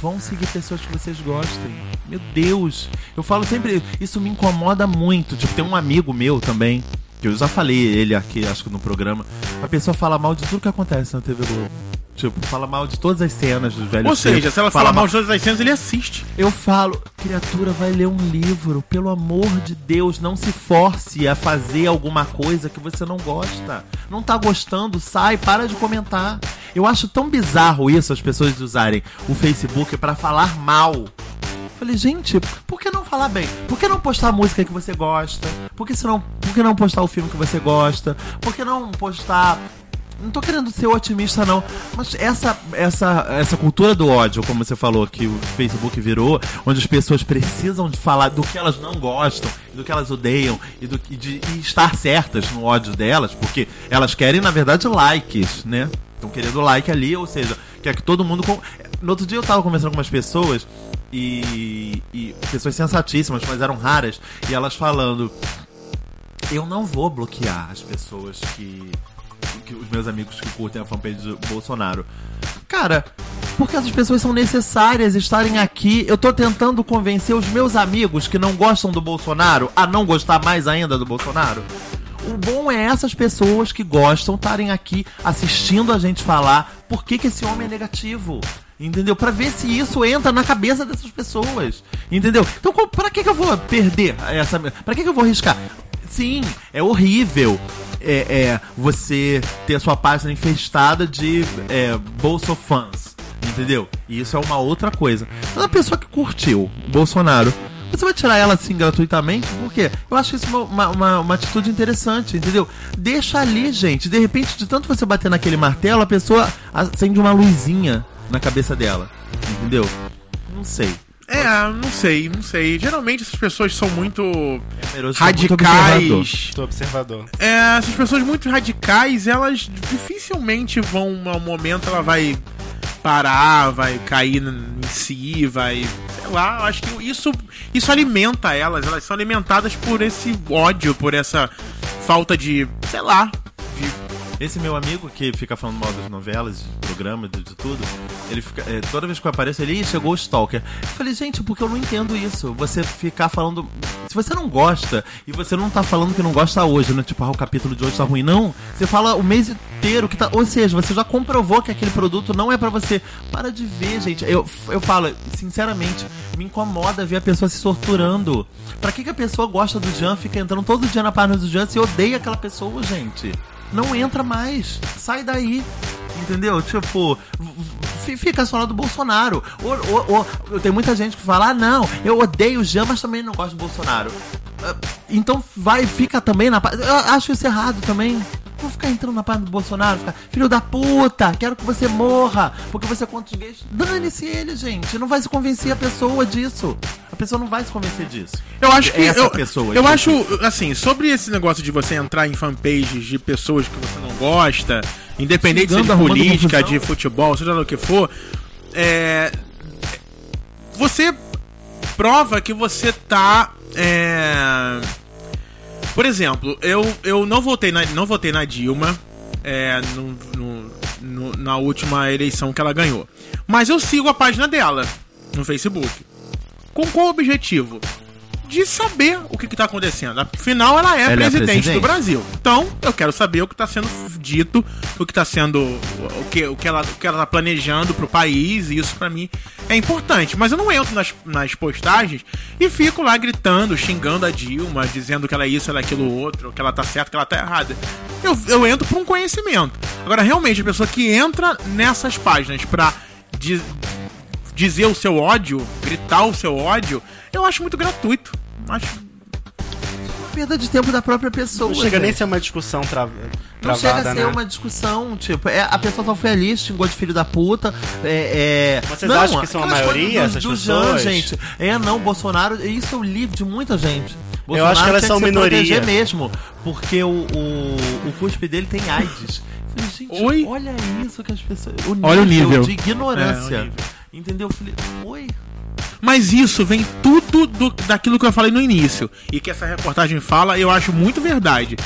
vão seguir pessoas que vocês gostem. Meu Deus. Eu falo sempre, isso me incomoda muito. Tipo, tem um amigo meu também, que eu já falei ele aqui, acho que no programa. A pessoa fala mal de tudo que acontece na TV Globo. Tipo, fala mal de todas as cenas dos velhos ou seja, se ela Fala falar mal de todas as cenas, ele assiste. eu falo, criatura, vai ler um livro. Pelo amor de Deus, não se force a fazer alguma coisa que você não gosta. Não tá gostando, sai, para de comentar. Eu acho tão bizarro isso, as pessoas usarem o Facebook pra falar mal. Falei, gente, por que não falar bem? Por que não postar a música que você gosta? Por que, senão, por que não postar o filme que você gosta? Por que não postar não tô querendo ser otimista, não. Mas essa, essa, essa cultura do ódio, como você falou, que o Facebook virou, onde as pessoas precisam de falar do que elas não gostam, do que elas odeiam, e, do, e de e estar certas no ódio delas, porque elas querem, na verdade, likes, né? Estão querendo like ali, ou seja, quer que todo mundo. com- No outro dia eu tava conversando com umas pessoas, e, e pessoas sensatíssimas, mas eram raras, e elas falando. Eu não vou bloquear as pessoas que, que os meus amigos que curtem a fanpage do Bolsonaro. Cara, porque essas pessoas são necessárias estarem aqui. Eu tô tentando convencer os meus amigos que não gostam do Bolsonaro a não gostar mais ainda do Bolsonaro. O bom é essas pessoas que gostam estarem aqui assistindo a gente falar por que, que esse homem é negativo. Entendeu? Pra ver se isso entra na cabeça dessas pessoas. Entendeu? Então, pra que, que eu vou perder essa. Pra que, que eu vou arriscar? Sim, é horrível é, é, você ter a sua página infestada de é, bolsofãs. Entendeu? E isso é uma outra coisa. Mas a pessoa que curtiu Bolsonaro, você vai tirar ela assim gratuitamente? Por quê? Eu acho isso uma, uma, uma- uma atitude interessante, entendeu? Deixa ali, gente. De repente, de tanto você bater naquele martelo, a pessoa acende uma luzinha na cabeça dela. Entendeu? Não sei. É, não sei, não sei. Geralmente essas pessoas são muito Meroso tá muito observador. radicais. Tô observador. É, essas pessoas muito radicais, elas dificilmente vão, a um momento, ela vai parar, vai cair em si, vai. Lá, acho que isso, isso alimenta elas, elas são alimentadas por esse ódio, por essa falta de. sei lá. Esse meu amigo que fica falando mal das novelas, de programas, de, de tudo, ele fica. é, toda vez que eu apareço, ele "Ih, chegou o Stalker. Eu falei, gente, porque eu não entendo isso. Você ficar falando. Se você não gosta, e você não tá falando que não gosta hoje, né? Tipo, ah, o capítulo de hoje tá ruim. Não. Você fala o mês inteiro que tá. Ou seja, você já comprovou que aquele produto não é pra você. Para de ver, gente. Eu, eu falo, sinceramente, me incomoda ver a pessoa se torturando. Pra que, que a pessoa gosta do Jean, fica entrando todo dia na página do Jean se odeia aquela pessoa, gente? Não entra mais. Sai daí. Entendeu? Tipo, fica só lá do Bolsonaro. Ou, ou- ou- tem muita gente que fala, ah, não, eu odeio o Jean, mas também não gosto do Bolsonaro. Ah, Então vai, fica também na. Eu acho isso errado também. Vou ficar entrando na página do Bolsonaro, ficar, filho da puta, quero que você morra, porque você é contra os gays. Dane-se ele, gente. Não vai se convencer a pessoa disso. A pessoa não vai se convencer disso. Eu acho que. Essa eu, pessoa, Eu acho, assim, sobre esse negócio de você entrar em fanpages de pessoas que você não gosta, independente de ser de política, de futebol, seja lá o que for, é. Você prova que você tá. É, por exemplo, eu, eu não votei na, não votei na Dilma é, no- no- no- na última eleição que ela ganhou. Mas eu sigo a página dela no Facebook. Com qual objetivo? De saber o que, está acontecendo. Afinal, ela é Ela é presidente, presidente. do Brasil. Então, eu quero saber o que está sendo dito, o que está sendo. O que, o que ela o que ela tá planejando pro país, e isso pra mim é importante. Mas eu não entro nas, nas postagens e fico lá gritando, xingando a Dilma, dizendo que ela é isso, ela é aquilo outro, que ela tá certa, que ela tá errada. Eu, eu entro por um conhecimento. Agora, realmente, a pessoa que entra nessas páginas pra di- dizer o seu ódio, gritar o seu ódio, eu acho muito gratuito. Acho Perda de tempo da própria pessoa. Não chega nem a ser uma discussão tra... Não travada, chega a ser né? uma discussão, tipo, é, a pessoa tá feliz, xingou de filho da puta. É, é... Vocês acham que são a maioria, coisas essas do Jean, pessoas? gente. É, não, Bolsonaro, isso eu li de muita gente. Eu acho que elas são se minoria. proteger mesmo, porque o, o, o cuspe dele tem AIDS. Eu falei, gente, Oi? olha isso que as pessoas. Olha o nível. de ignorância. É, o nível. Entendeu? Eu falei, oi? Mas isso vem tudo do- daquilo que eu falei no início. E que essa reportagem fala, eu acho muito verdade.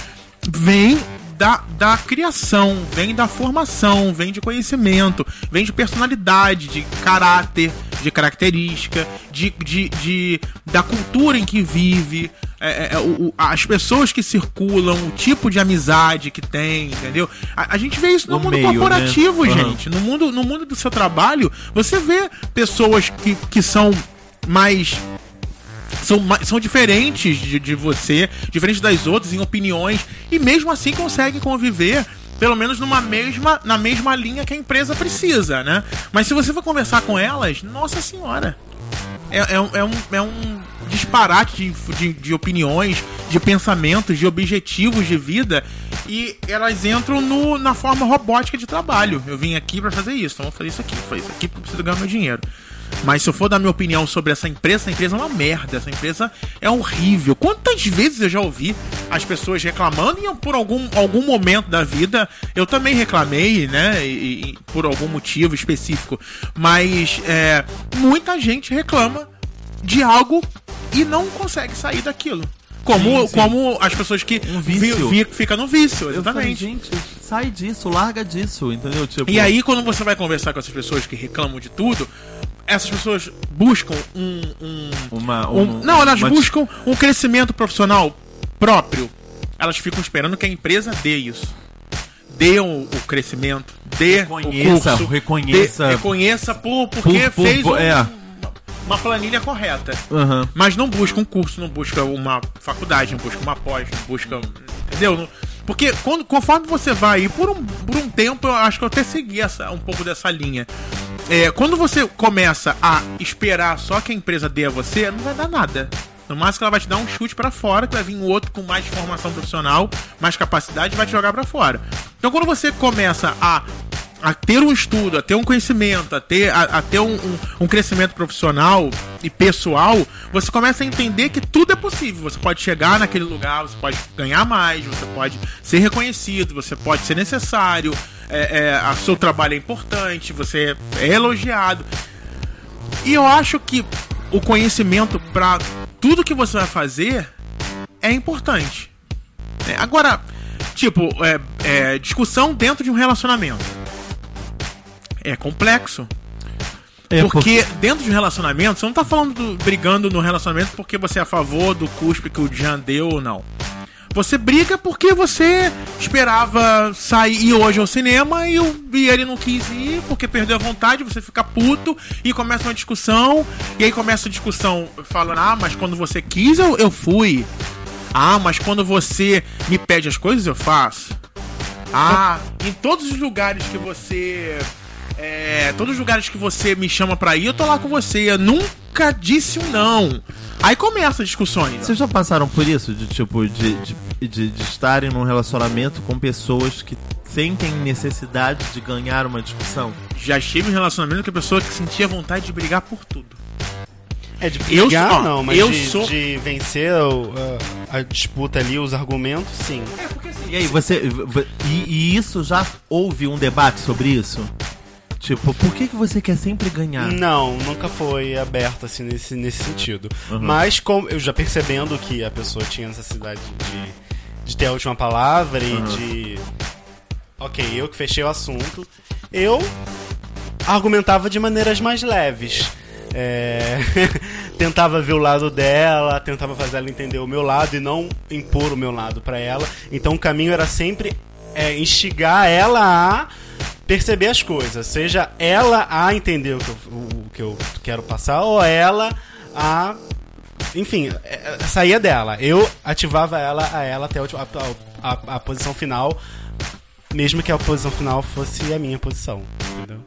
Vem da, da criação, vem da formação, vem de conhecimento, vem de personalidade, de caráter, de característica, de, de, de- da cultura em que vive, é, é, o- o- as pessoas que circulam, o tipo de amizade que tem, entendeu? A, a gente vê isso no mundo meio, né? corporativo, Aham. gente. No mundo, no mundo do seu trabalho, você vê pessoas que, que são mais. São, são diferentes de, de você, diferentes das outras em opiniões, e mesmo assim conseguem conviver, pelo menos numa mesma, na mesma linha que a empresa precisa, né? Mas se você for conversar com elas, nossa senhora, é, é um, é um, é um disparate de, de, de opiniões, de pensamentos, de objetivos de vida e elas entram no, na forma robótica de trabalho. Eu vim aqui pra fazer isso, então vou fazer isso aqui, vou fazer isso aqui porque eu preciso ganhar meu dinheiro. Mas se eu for dar minha opinião sobre essa empresa, essa empresa é uma merda, essa empresa é horrível. Quantas vezes eu já ouvi as pessoas reclamando e por algum, algum momento da vida eu também reclamei, né? E, e por algum motivo específico. Mas é, muita gente reclama de algo e não consegue sair daquilo. Como, Sim, sim. como as pessoas que Um vício. vi, vi, fica no vício, Eu falei, exatamente. gente, sai disso, larga disso, entendeu? Tipo, E aí, quando você vai conversar com essas pessoas que reclamam de tudo, essas pessoas buscam um. um- Uma, um- um- não, elas uma- buscam um crescimento profissional próprio. Elas ficam esperando que a empresa dê isso. Dê o, o crescimento, dê Reconheça, o curso, reconheça. dê- reconheça por, porque Por- por- fez um- é. Uma planilha correta. Aham. Mas não busca um curso, não busca uma faculdade, não busca uma pós, não busca. Entendeu? Porque quando, conforme você vai, e por um, por um tempo eu acho que eu até segui essa, um pouco dessa linha. É, quando você começa a esperar só que a empresa dê a você, não vai dar nada. No máximo que ela vai te dar um chute pra fora, que vai vir um outro com mais formação profissional, mais capacidade vai te jogar pra fora. Então quando você começa a a ter um estudo, a ter um conhecimento, a ter, a, a ter um, um, um crescimento profissional e pessoal, você começa a entender que tudo é possível. Você pode chegar naquele lugar, você pode ganhar mais, você pode ser reconhecido, você pode ser necessário, é, é, seu trabalho é importante, você é elogiado. E eu acho que o conhecimento para tudo que você vai fazer é importante. É, agora, tipo, é, é, discussão dentro de um relacionamento. É complexo. É, porque dentro de um relacionamento, você não tá falando do- brigando no relacionamento porque você é a favor do cuspe que o Jean deu ou não. Você briga porque você esperava sair ir hoje ao cinema e, o- e ele não quis ir porque perdeu a vontade, você fica puto e começa uma discussão. E aí começa a discussão falando: Ah, mas quando você quis eu, eu fui. Ah, mas quando você me pede as coisas eu faço. Ah, em todos os lugares que você. É, todos os lugares que você me chama pra ir, eu tô lá com você. Eu nunca disse um não. Aí começa as discussões. Vocês já passaram por isso? De tipo, de, de, de, de estarem num relacionamento com pessoas que sentem necessidade de ganhar uma discussão? Já estive em relacionamento com a pessoa que sentia vontade de brigar por tudo. É de Eu brigar, sou- ó, não, mas eu de, sou- de vencer o- a, a disputa ali, os argumentos, sim. E aí, você. E, e isso já houve um debate sobre isso? Tipo, por que, que você quer sempre ganhar? Não, nunca foi aberto assim nesse, nesse sentido. Mas como eu já percebendo que a pessoa tinha necessidade de, de ter a última palavra e de. Ok, eu que fechei o assunto, eu argumentava de maneiras mais leves. É, [LAUGHS] tentava ver o lado dela, tentava fazer ela entender o meu lado e não impor o meu lado pra ela. Então o caminho era sempre é, instigar ela a perceber as coisas, seja ela a entender o que eu, o que eu quero passar ou ela a enfim, é, é, saía dela. Eu ativava ela a ela até a, a, a- a posição final, mesmo que a posição final fosse a minha posição. Entendeu?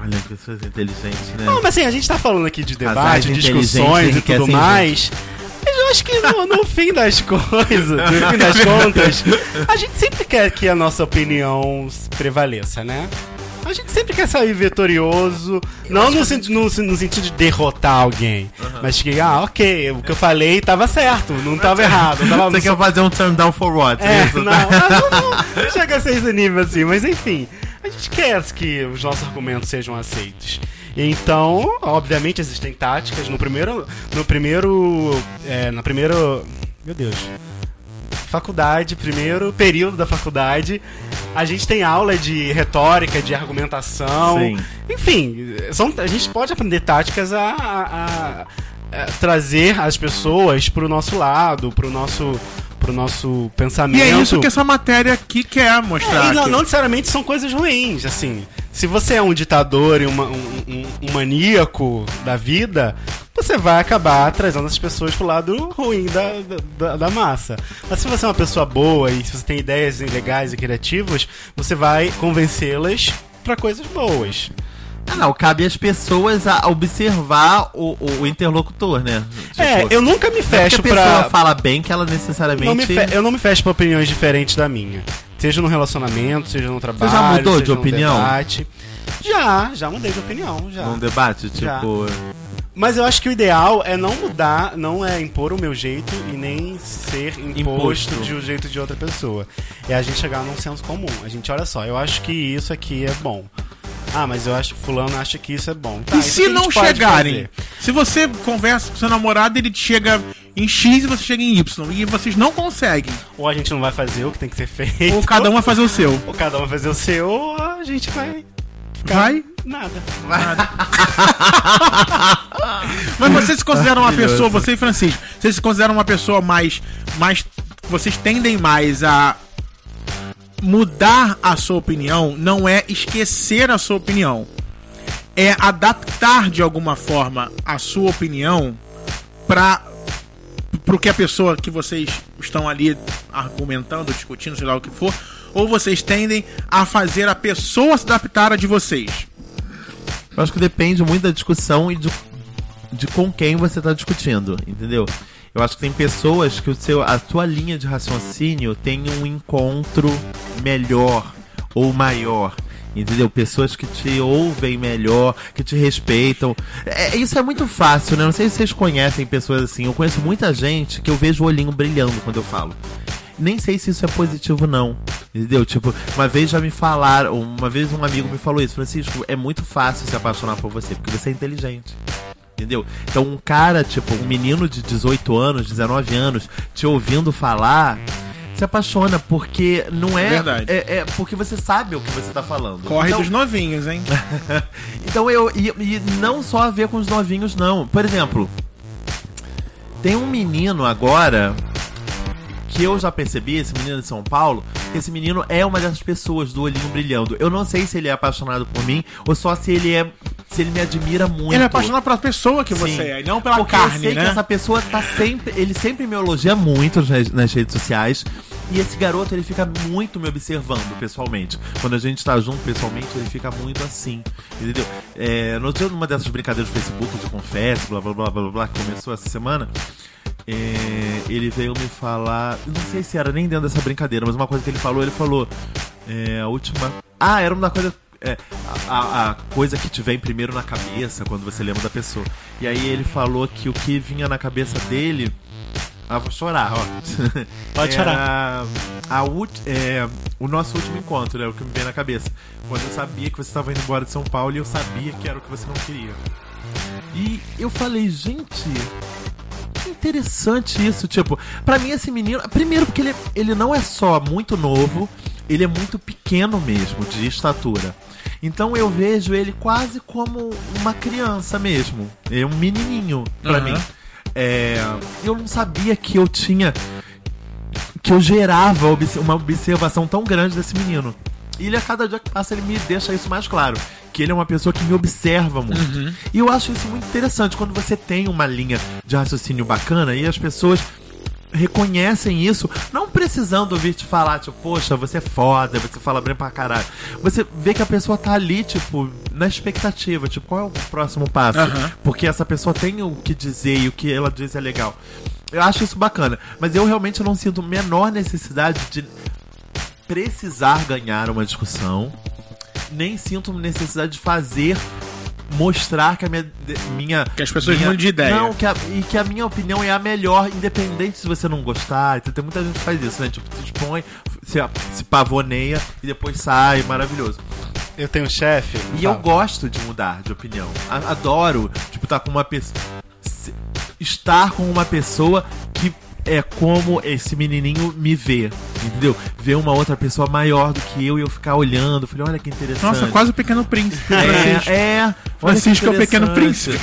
Olha, pessoas inteligentes, né? Não, mas assim, a gente tá falando aqui de debate, discussões e tudo mais. Mas eu acho que no, no fim das coisas, no fim [LAUGHS] das contas, a gente sempre quer que a nossa opinião prevaleça, né? A gente sempre quer sair vitorioso, não no, sen- no, no sentido de derrotar alguém, mas que, ah, ok, o que eu falei tava certo, não tava errado. não Tava, Você quer fazer um turn down for what? é, Isso, não, tá? não, não, não chega a ser esse nível assim, mas enfim, a gente quer que os nossos argumentos sejam aceitos. Então, obviamente existem táticas. No primeiro, no primeiro, é, na primeira, meu Deus, faculdade, primeiro período da faculdade, a gente tem aula de retórica, de argumentação. Sim. Enfim, são, a gente pode aprender táticas a, a- a- a trazer as pessoas pro nosso lado, pro nosso, pro nosso pensamento. E é isso que essa matéria aqui quer mostrar. É, e não, não necessariamente são coisas ruins, assim. Se você é um ditador e uma- um, um- um maníaco da vida, você vai acabar trazendo as pessoas pro lado ruim da, da, da massa. Mas se você é uma pessoa boa e se você tem ideias legais e criativas, você vai convencê-las pra coisas boas. Ah, não, cabe às pessoas a observar o, o- interlocutor, né? Tipo, é, eu nunca me é fecho porque a pessoa pra. fala bem que ela necessariamente. Não fe- Eu não me fecho pra opiniões diferentes da minha. Seja no relacionamento, seja no trabalho. já mudou de opinião? debate. Já, já mudei de opinião, já. Num debate, Já. tipo. Mas eu acho que o ideal é não mudar, não é impor o meu jeito e nem ser imposto, Imposto. de um jeito de outra pessoa. É a gente chegar num senso comum. A gente, olha só, eu acho que isso aqui é bom. Ah, mas eu acho que fulano acha que isso é bom. Tá, E se não chegarem? Se você conversa com seu namorado, ele chega em X e você chega em Y. E vocês não conseguem. Ou a gente não vai fazer o que tem que ser feito. Ou cada um vai fazer o seu. [LAUGHS] Ou cada um vai fazer o seu, ou a gente vai Vai? nada. [LAUGHS] Mas vocês se consideram uma pessoa, você e Francisco, vocês se consideram uma pessoa mais. mais vocês tendem mais a mudar a sua opinião, não é esquecer a sua opinião. É adaptar de alguma forma a sua opinião para pro que a pessoa que vocês estão ali argumentando, discutindo, sei lá o que for, ou vocês tendem a fazer a pessoa se adaptar a de vocês. Eu acho que depende muito da discussão e de, com quem você tá discutindo, entendeu? Eu acho que tem pessoas que o seu, a tua linha de raciocínio tem um encontro melhor ou maior. Entendeu? Pessoas que te ouvem melhor, que te respeitam. É, isso é muito fácil, né? Não sei se vocês conhecem pessoas assim. Eu conheço muita gente que eu vejo o olhinho brilhando quando eu falo. Nem sei se isso é positivo, não. Entendeu? Tipo, uma vez já me falaram, uma vez um amigo me falou isso, Francisco, é muito fácil se apaixonar por você, porque você é inteligente. Entendeu? Então, um cara, tipo, um menino de 18 anos, 19 anos, te ouvindo falar, se apaixona, porque não é. Verdade. É, é porque você sabe o que você tá falando. Corre então, dos novinhos, hein? [LAUGHS] então eu. E, e não só a ver com os novinhos, não. Por exemplo, tem um menino agora que eu já percebi, esse menino de São Paulo, que esse menino é uma dessas pessoas do olhinho brilhando. Eu não sei se ele é apaixonado por mim ou só se ele é. se ele me admira muito. Ele é apaixonado pela pessoa que Sim. você é, e não pela Porque eu carne, sei né? que essa pessoa tá sempre. Ele sempre me elogia muito nas, nas redes sociais. E esse garoto, ele fica muito me observando pessoalmente. Quando a gente tá junto pessoalmente, ele fica muito assim. Entendeu? É, no dia, numa dessas brincadeiras do Facebook de confesso, blá blá blá blá, blá que começou essa semana. É, ele veio me falar. Não sei se era nem dentro dessa brincadeira, mas uma coisa que ele falou, ele falou. é, a última. Ah, era uma coisa. é, a, a- coisa que te vem primeiro na cabeça quando você lembra da pessoa. E aí ele falou que o que vinha na cabeça dele. Ah, vou chorar, ó. [LAUGHS] Pode Era A, ult- é, o nosso último encontro, né? O que me veio na cabeça. Quando eu sabia que você estava indo embora de São Paulo e eu sabia que era o que você não queria. E eu falei, gente, interessante isso. Tipo, pra mim esse menino. Primeiro, porque ele, ele não é só muito novo, ele é muito pequeno mesmo, de estatura. Então eu vejo ele quase como uma criança mesmo. É um menininho pra Aham. mim. É, eu não sabia que eu tinha. que eu gerava uma observação tão grande desse menino. E ele, a cada dia que passa, ele me deixa isso mais claro. Que ele é uma pessoa que me observa muito. E eu acho isso muito interessante. Quando você tem uma linha de raciocínio bacana e as pessoas reconhecem isso, não precisando ouvir te falar, tipo, poxa, você é foda, você fala bem pra caralho. Você vê que a pessoa tá ali, tipo, na expectativa, tipo, qual é o próximo passo? Aham. Porque essa pessoa tem o que dizer e o que ela diz é legal. Eu acho isso bacana, mas eu realmente não sinto menor necessidade de precisar ganhar uma discussão, nem sinto necessidade de fazer mostrar que a minha minha Que as pessoas minha, mudam de ideia. Não, que a, e que a minha opinião é a melhor, independente se você não gostar. Então, tem muita gente que faz isso, né? Tipo, se expõe, se, se pavoneia e depois sai, maravilhoso. Eu tenho um chefe. E eu gosto de mudar de opinião. A- Adoro, tipo, estar com uma pessoa. Estar com uma pessoa é como esse menininho me vê, entendeu? Ver uma outra pessoa maior do que eu e eu ficar olhando. Falei, olha que interessante. Nossa, quase o Pequeno Príncipe. Francisco. É, é. Olha Francisco que é o Pequeno. Príncipe.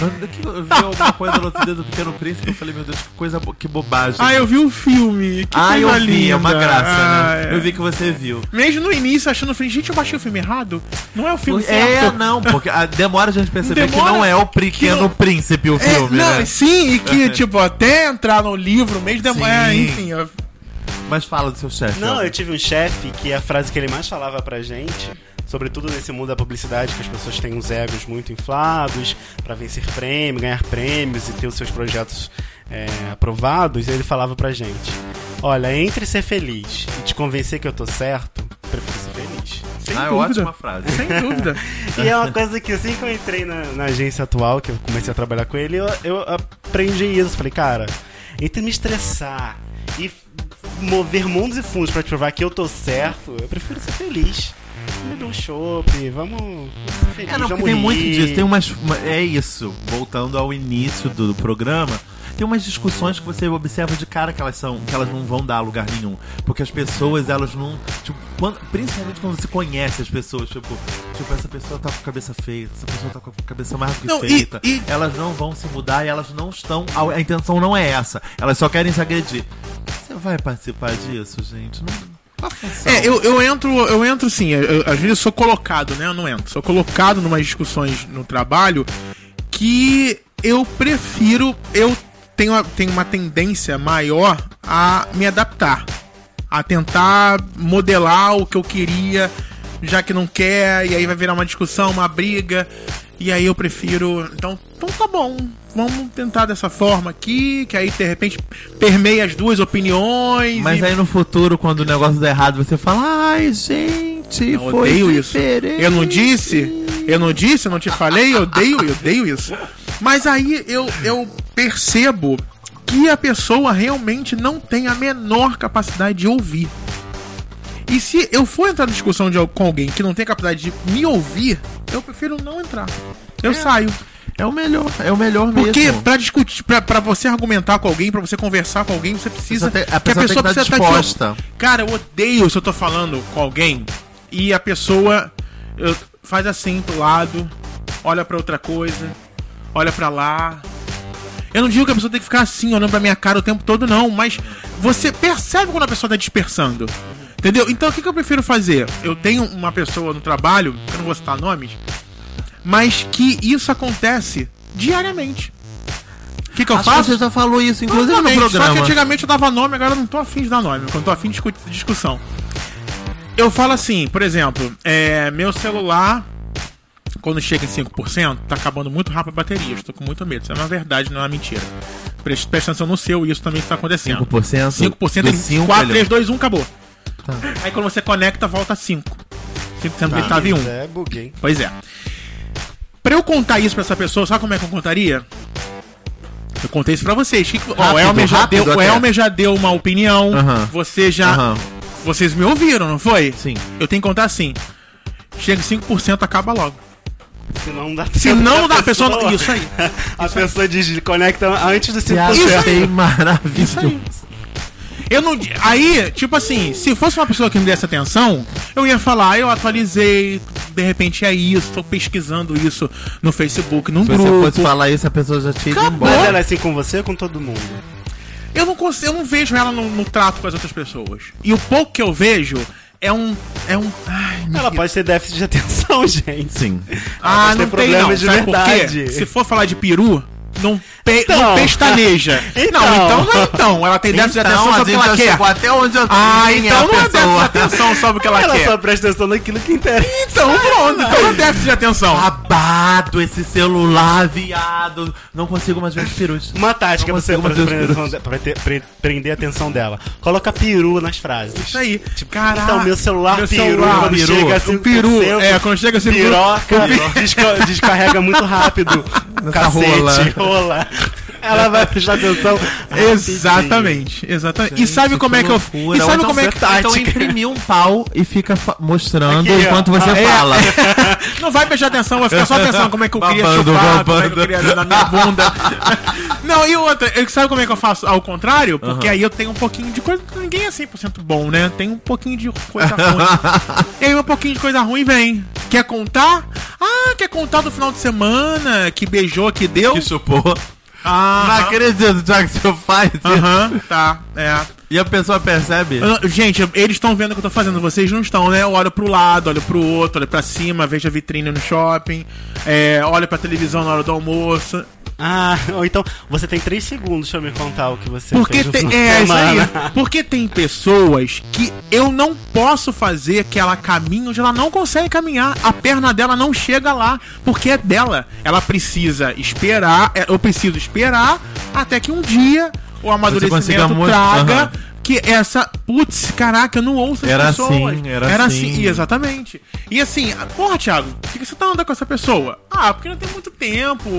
Eu vi alguma coisa no outro dia do Pequeno Príncipe eu falei, meu Deus, que coisa, que bobagem. Ah, eu vi o filme. Que Ah, eu vi, linda. é uma graça, Ah, né? é. Eu vi que você viu. Mesmo no início, achando o filme, gente, eu baixei o filme errado. Não é o filme É, certo. não, porque a- demora a gente perceber Demora que não é o Pequeno que- Príncipe o É, filme, não, né? sim, e que, [LAUGHS] tipo, até entrar no livro mesmo, demora, Sim. enfim. eu- Mas fala do seu chefe. Não, Elton. eu tive um chefe que a frase que ele mais falava pra gente, sobretudo nesse mundo da publicidade, que as pessoas têm uns egos muito inflados pra vencer prêmio, ganhar prêmios e ter os seus projetos é, aprovados, ele falava pra gente: Olha, entre ser feliz e te convencer que eu tô certo, prefiro ser feliz. Sem ah, é dúvida. ótima frase. Sem [LAUGHS] dúvida. E é uma coisa que assim que eu entrei na, na agência atual, que eu comecei a trabalhar com ele, eu, eu aprendi isso. Falei, cara, entre me estressar e mover mundos e fundos pra te provar que eu tô certo, eu prefiro ser feliz. Me um chopp, vamos, felizes, É, não, porque vamos tem muito rir. disso. Tem umas. uma- é isso. Voltando ao início do, programa. Tem umas discussões que você observa de cara que elas são, que elas não vão dar lugar nenhum. Porque as pessoas, elas não. Tipo, quando- principalmente quando você conhece as pessoas, tipo, tipo, essa pessoa tá com a cabeça feia, essa pessoa tá com a cabeça mais do que Não, e- feita. e- Elas não vão se mudar e elas não estão. A, a intenção não é essa. Elas só querem se agredir. Você vai participar disso, gente? Não. É, eu, eu entro, eu entro sim, eu- eu- às vezes eu sou colocado, né? Eu não entro. Sou colocado numas discussões no trabalho que eu prefiro, eu tenho, tenho uma tendência maior a me adaptar. A tentar modelar o que eu queria, já que não quer, e aí vai virar uma discussão, uma briga. E aí eu prefiro. Então, então tá bom. Vamos tentar dessa forma aqui, que aí de repente permeia as duas opiniões. Mas e- aí no futuro, quando o negócio der errado, você fala, ai, gente, te Eu foi odeio isso. diferente. Eu não disse? Eu não disse? Eu não te falei? Eu odeio, eu odeio isso. Mas aí eu, eu percebo que a pessoa realmente não tem a menor capacidade de ouvir. E se eu for entrar na discussão de, com alguém que não tem capacidade de me ouvir, eu prefiro não entrar. Eu saio. É o melhor, é o melhor Porque mesmo. pra discutir, pra, pra você argumentar com alguém, pra você conversar com alguém, você precisa. Você tem- a pessoa tem que estar tá disposta. Cara, eu odeio se eu tô falando com alguém e a pessoa eu- faz assim pro lado, olha pra outra coisa, olha pra lá. Eu não digo que a pessoa tem que ficar assim, olhando pra minha cara o tempo todo, não, mas você percebe quando a pessoa tá dispersando. Entendeu? Então o que, que eu prefiro fazer? Eu tenho uma pessoa no trabalho, eu não vou citar nomes, mas que isso acontece diariamente. O que, que eu Acho que faço? você já falou isso, inclusive no Exatamente, Só que programa. antigamente eu dava nome, agora eu não tô afim de dar nome. Quando tô afim de discu- discussão. Eu falo assim, por exemplo, é, meu celular, quando chega em 5%, tá acabando muito rápido a bateria. Estou com muito medo. Isso é uma verdade, não é uma mentira. Preste, preste atenção no seu, isso também está acontecendo. 5%, 5% do em 5, 4, ele- 3, 2, 1, acabou. Tá. Aí quando você conecta, volta 5. 5% que ele tava em 1. É, buguei. Pois é. Pra eu contar isso pra essa pessoa, sabe como é que eu contaria? Eu contei isso pra vocês. Que, ó, o Rápido, Elmer já, rápido deu, o. Elmer já deu uma opinião. Aham. Você já. Aham. Vocês me ouviram, não foi? Sim. Eu tenho que contar assim. Chega em 5%, acaba logo. Se não dá Se não dá, a pessoa. não- Isso aí. [LAUGHS] A pessoa desconecta antes do 5%. Já achei maravilhoso. Eu não. Aí, tipo assim, se fosse uma pessoa que me desse atenção, eu ia falar, eu atualizei, de repente é isso, tô pesquisando isso no Facebook, num Se você grupo. fosse falar isso, a pessoa já tinha ido Acabou. Mas embora. ela é assim com você ou com todo mundo? Eu não consigo, eu não vejo ela no, no trato com as outras pessoas. E o pouco que eu vejo é um. É um. Ai, Ela pode ter déficit de atenção, [LAUGHS] gente. Sim. Ah, pode ter não tem não. problemas de Sabe por quê? verdade. Se for falar de peru, não, pe Então. não pestaneja. [LAUGHS] Então. Não, então não é então. Ela tem déficit de atenção sobre o que ela quer. chegou até onde eu Ah, então não é déficit de atenção sobre o que ela, Ela quer. só presta atenção naquilo que interessa. Então pronto, então não é déficit de atenção. Babado esse celular, viado. Não consigo mais ver os perus. Uma tática pra, você, pra, prender, prender a atenção dela. Coloca peru nas frases. Isso aí. Caraca. Então, meu celular Meu peru, celular, quando peru. chega a O 5%, peru, é, quando chega a 5%, piroca, [LAUGHS] desca- descarrega muito rápido. Cacete, rola rola. Ela vai prestar atenção. [LAUGHS] Exatamente, exatamente. e sabe como é que eu. E sabe então como é que. Então tática. imprimir um pau e fica mostrando Aqui, enquanto você Ah, é. fala. [LAUGHS] Não vai prestar atenção, vai ficar só pensando como é que eu queria Babando, chupar, como é que eu babando. queria na minha bunda. [LAUGHS] Não, e outra, sabe como é que eu faço ao contrário? Porque aí eu tenho um pouquinho de coisa. Ninguém é 100% bom, né? Tem um pouquinho de coisa ruim. e aí um pouquinho de coisa ruim vem. Quer contar? Ah, quer contar do final de semana? Que beijou, que deu? Que chupou. Não Ah, acredito, já que você faz isso. aham, tá, é. E a pessoa percebe. Eu não- Gente, eles estão vendo o que eu tô fazendo, vocês não estão, né? Eu olho pro lado, olho pro outro, olho pra cima, vejo a vitrine no shopping, é, olho pra televisão na hora do almoço. Ah, [LAUGHS] ou então você tem 3 segundos pra me contar o que você Porque fez tem, é, isso aí. [LAUGHS] [LAUGHS] Porque tem pessoas que eu não posso fazer que ela caminhe onde ela não consegue caminhar. A perna dela não chega lá, porque é dela. Ela precisa esperar, é, eu preciso esperar até que um dia o amadurecimento traga Aham. Que essa, putz, caraca, eu não ouço as Era pessoas. assim, era assim. exatamente. E assim, porra, Thiago, por que você tá andando com essa pessoa? Ah, porque não tem muito tempo.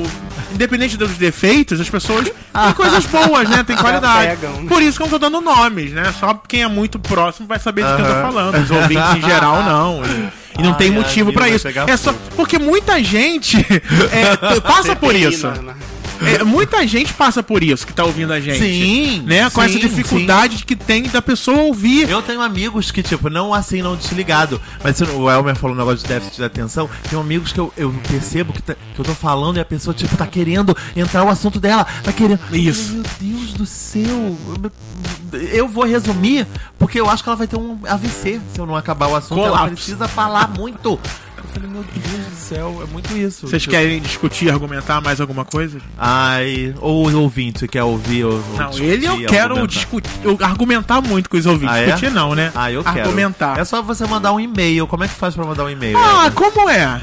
Independente dos defeitos, as pessoas têm [LAUGHS] coisas boas, né? Tem qualidade. né? Por isso que eu não tô dando nomes, né? Só quem é muito próximo vai saber de quem eu tô falando. Os ouvintes em geral, não. E, e não Ai, tem motivo vai isso. É só porque muita gente é, [LAUGHS] passa por isso. É, muita gente passa por isso que tá ouvindo a gente. Sim, Né? Com essa sim, dificuldade que tem da pessoa ouvir. Eu tenho amigos que, tipo, não assim, não desligado. Mas se o Elmer falou um negócio de déficit de atenção. Tem amigos que eu, eu percebo que, tá- que eu tô falando e a pessoa, tipo, tá querendo entrar o assunto dela. Tá querendo. Isso. Meu Deus do céu. Eu vou resumir, porque eu acho que ela vai ter um AVC se eu não acabar o assunto. Ela precisa falar muito. Eu falei, meu Deus do céu, é muito isso. Vocês Tipo, querem discutir, argumentar mais alguma coisa? Ai, ou o ouvinte quer ouvir ou, ou Não, discutir, ele eu quero argumentar. discutir, eu argumentar muito com os ouvintes. Ah, é? Discutir não, né? Ah, eu quero. Argumentar. É só você mandar um e-mail. Como é que faz pra mandar um e-mail? Ah, como é?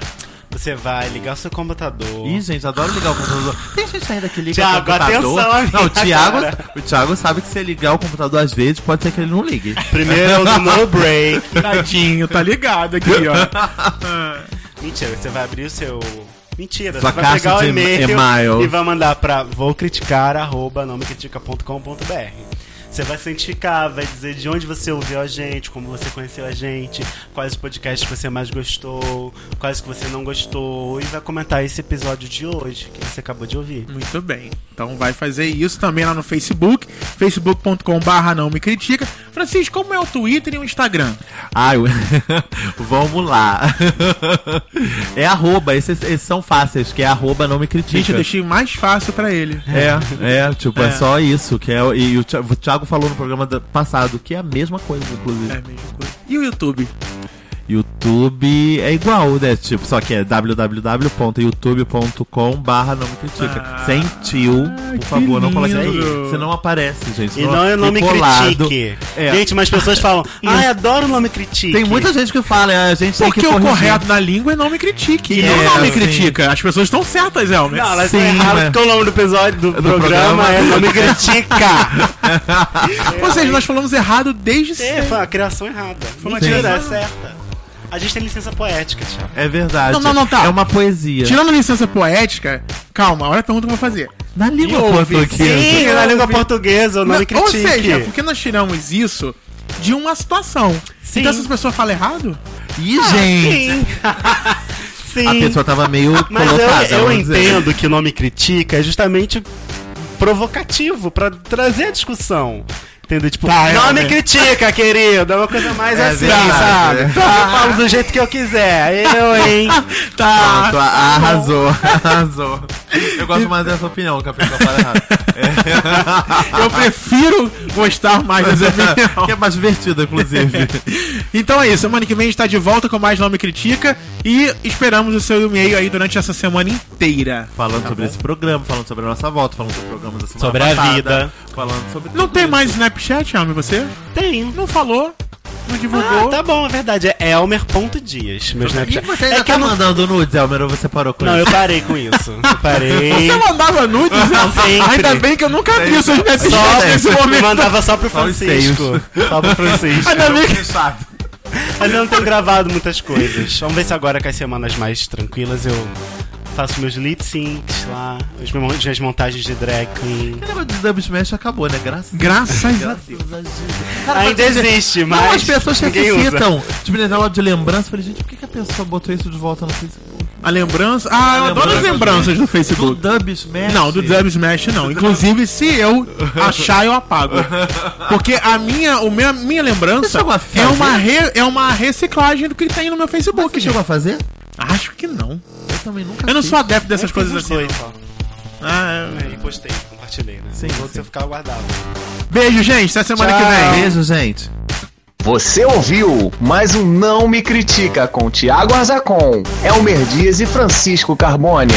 Você vai ligar o seu computador. Ih, gente, adoro ligar o computador. Tem gente ainda que liga Thiago, o computador. atenção, amiga, não, o Thiago, o Thiago sabe que se ligar o computador às vezes, pode ser que ele não ligue. [LAUGHS] Primeiro é o do [LAUGHS] no break. Tadinho, tá ligado aqui, ó. [LAUGHS] Mentira, você vai abrir o seu. Mentira, Sua você vai pegar o e-mail e-mail. e vai mandar pra voucriticar.nomecritica.com.br. Você vai se identificar, vai dizer de onde você ouviu a gente, como você conheceu a gente, quais podcasts você mais gostou, quais que você não gostou, e vai comentar esse episódio de hoje que você acabou de ouvir. Muito bem. Então vai fazer isso também lá no Facebook, facebook.com.br não me critica. Francisco, como é o Twitter e o Instagram? Ai, eu- [LAUGHS] vamos lá. [LAUGHS] é arroba, esses, esses são fáceis, que é arroba não me critica. Gente, eu deixei mais fácil pra ele. É, é, tipo, é, É. só isso. Que é, e o Thi- o Thiago falou no programa passado que é a mesma coisa, inclusive. É a mesma coisa. E o YouTube? YouTube é igual, né? Tipo, só que é www.youtube.com barra não me critica. Ah, Sem tio, por favor, não coloque lindo. aí. Senão aparece, gente. E não é o nome fica colado. critique. É. Gente, mas pessoas falam, [LAUGHS] ai, adoro o nome critique. Tem muita gente que fala, é, a gente tem Porque que o corrigir. correto na língua é não me critique. E É, não não me sim. critica. As pessoas estão certas, Elmer. Não, elas Sim, estão erradas mas- porque o nome do episódio do, programa, programa. é Nome Critica. [LAUGHS] Ou seja, nós falamos errado desde É, sempre. foi uma criação errada. Foi uma Mentira, é criação- certa. A gente tem licença poética, Thiago. É verdade. Não, não, não, tá. É uma poesia. Tirando a licença poética, calma, olha a pergunta que eu vou fazer. Na língua ouve, portuguesa. Sim, na língua portuguesa, o nome critique. ou seja, porque nós tiramos isso de uma situação. Sim. Então, se as pessoas falam errado, Ih, gente. Sim. [LAUGHS] Sim. A pessoa tava meio Mas colocada. eu, eu vamos dizer. entendo que o nome critica é justamente provocativo, pra trazer a discussão. Entendeu? Tipo, Tá, é, nome é. critica, querido. É uma coisa mais É assim, verdade, sabe? é. Eu falo do jeito que eu quiser. Eu, hein? [LAUGHS] tá. Pronto, a- arrasou, [LAUGHS] arrasou. Eu gosto mais dessa opinião, que a pessoa fala errado. Eu prefiro gostar mais dessa opinião. [LAUGHS] que é mais divertido, inclusive. Então é isso, semana que vem a gente tá de volta com mais Nome Critica e esperamos o seu e-mail aí durante essa semana inteira. Falando sobre esse programa, falando sobre a nossa volta, falando sobre o programa da semana Sobre a passada, vida. Falando sobre Não tem isso. mais Snapchat, Alme, você? Tem. Não falou, não Ah, divulgou. tá bom, é verdade. É Elmer.dias. Meu E Snapchat. você ainda É que tá eu não... mandando nudes, Elmer, ou você parou com Não, isso? eu parei com isso. Eu [LAUGHS] parei. Você mandava nudes? Sempre. Ainda bem que eu nunca vi o seu Snapchat Só nesse eu momento. mandava só pro Só os Francisco. Só pro Francisco. Ainda bem que... Fechado. Mas eu não tenho gravado muitas coisas. Vamos ver se agora, com as semanas mais tranquilas, eu faço meus lip syncs lá, as minhas montagens de drag queen. O negócio de Dub Smash acabou, né? Graças Graças a Graças Deus. a Deus. Cara, Ainda mas- existe, mas. Não, as pessoas usa. necessitam de me de lembrança. Eu Falei, gente, por que, que a pessoa botou isso de volta no Facebook? A lembrança... Ah, eu adoro as lembrança lembranças do Do Facebook. Dub Smash? Não, do Dub Smash não. [LAUGHS] Inclusive, se eu achar, eu apago. Porque a minha, o meu, minha Você lembrança é uma, re- é uma reciclagem do que tem no meu Facebook. Você chegou a fazer? Acho que não. Eu também nunca Eu não fiz. sou adepto dessas Eu coisas assim. não. Ah, é. E postei, compartilhei, né? Sim, sim. eu ficava guardado. Beijo, gente. Até semana Tchau. que vem. Beijo, gente. Você ouviu mais um Não Me Critica com Tiago Arzacon, Elmer Dias e Francisco Carbone.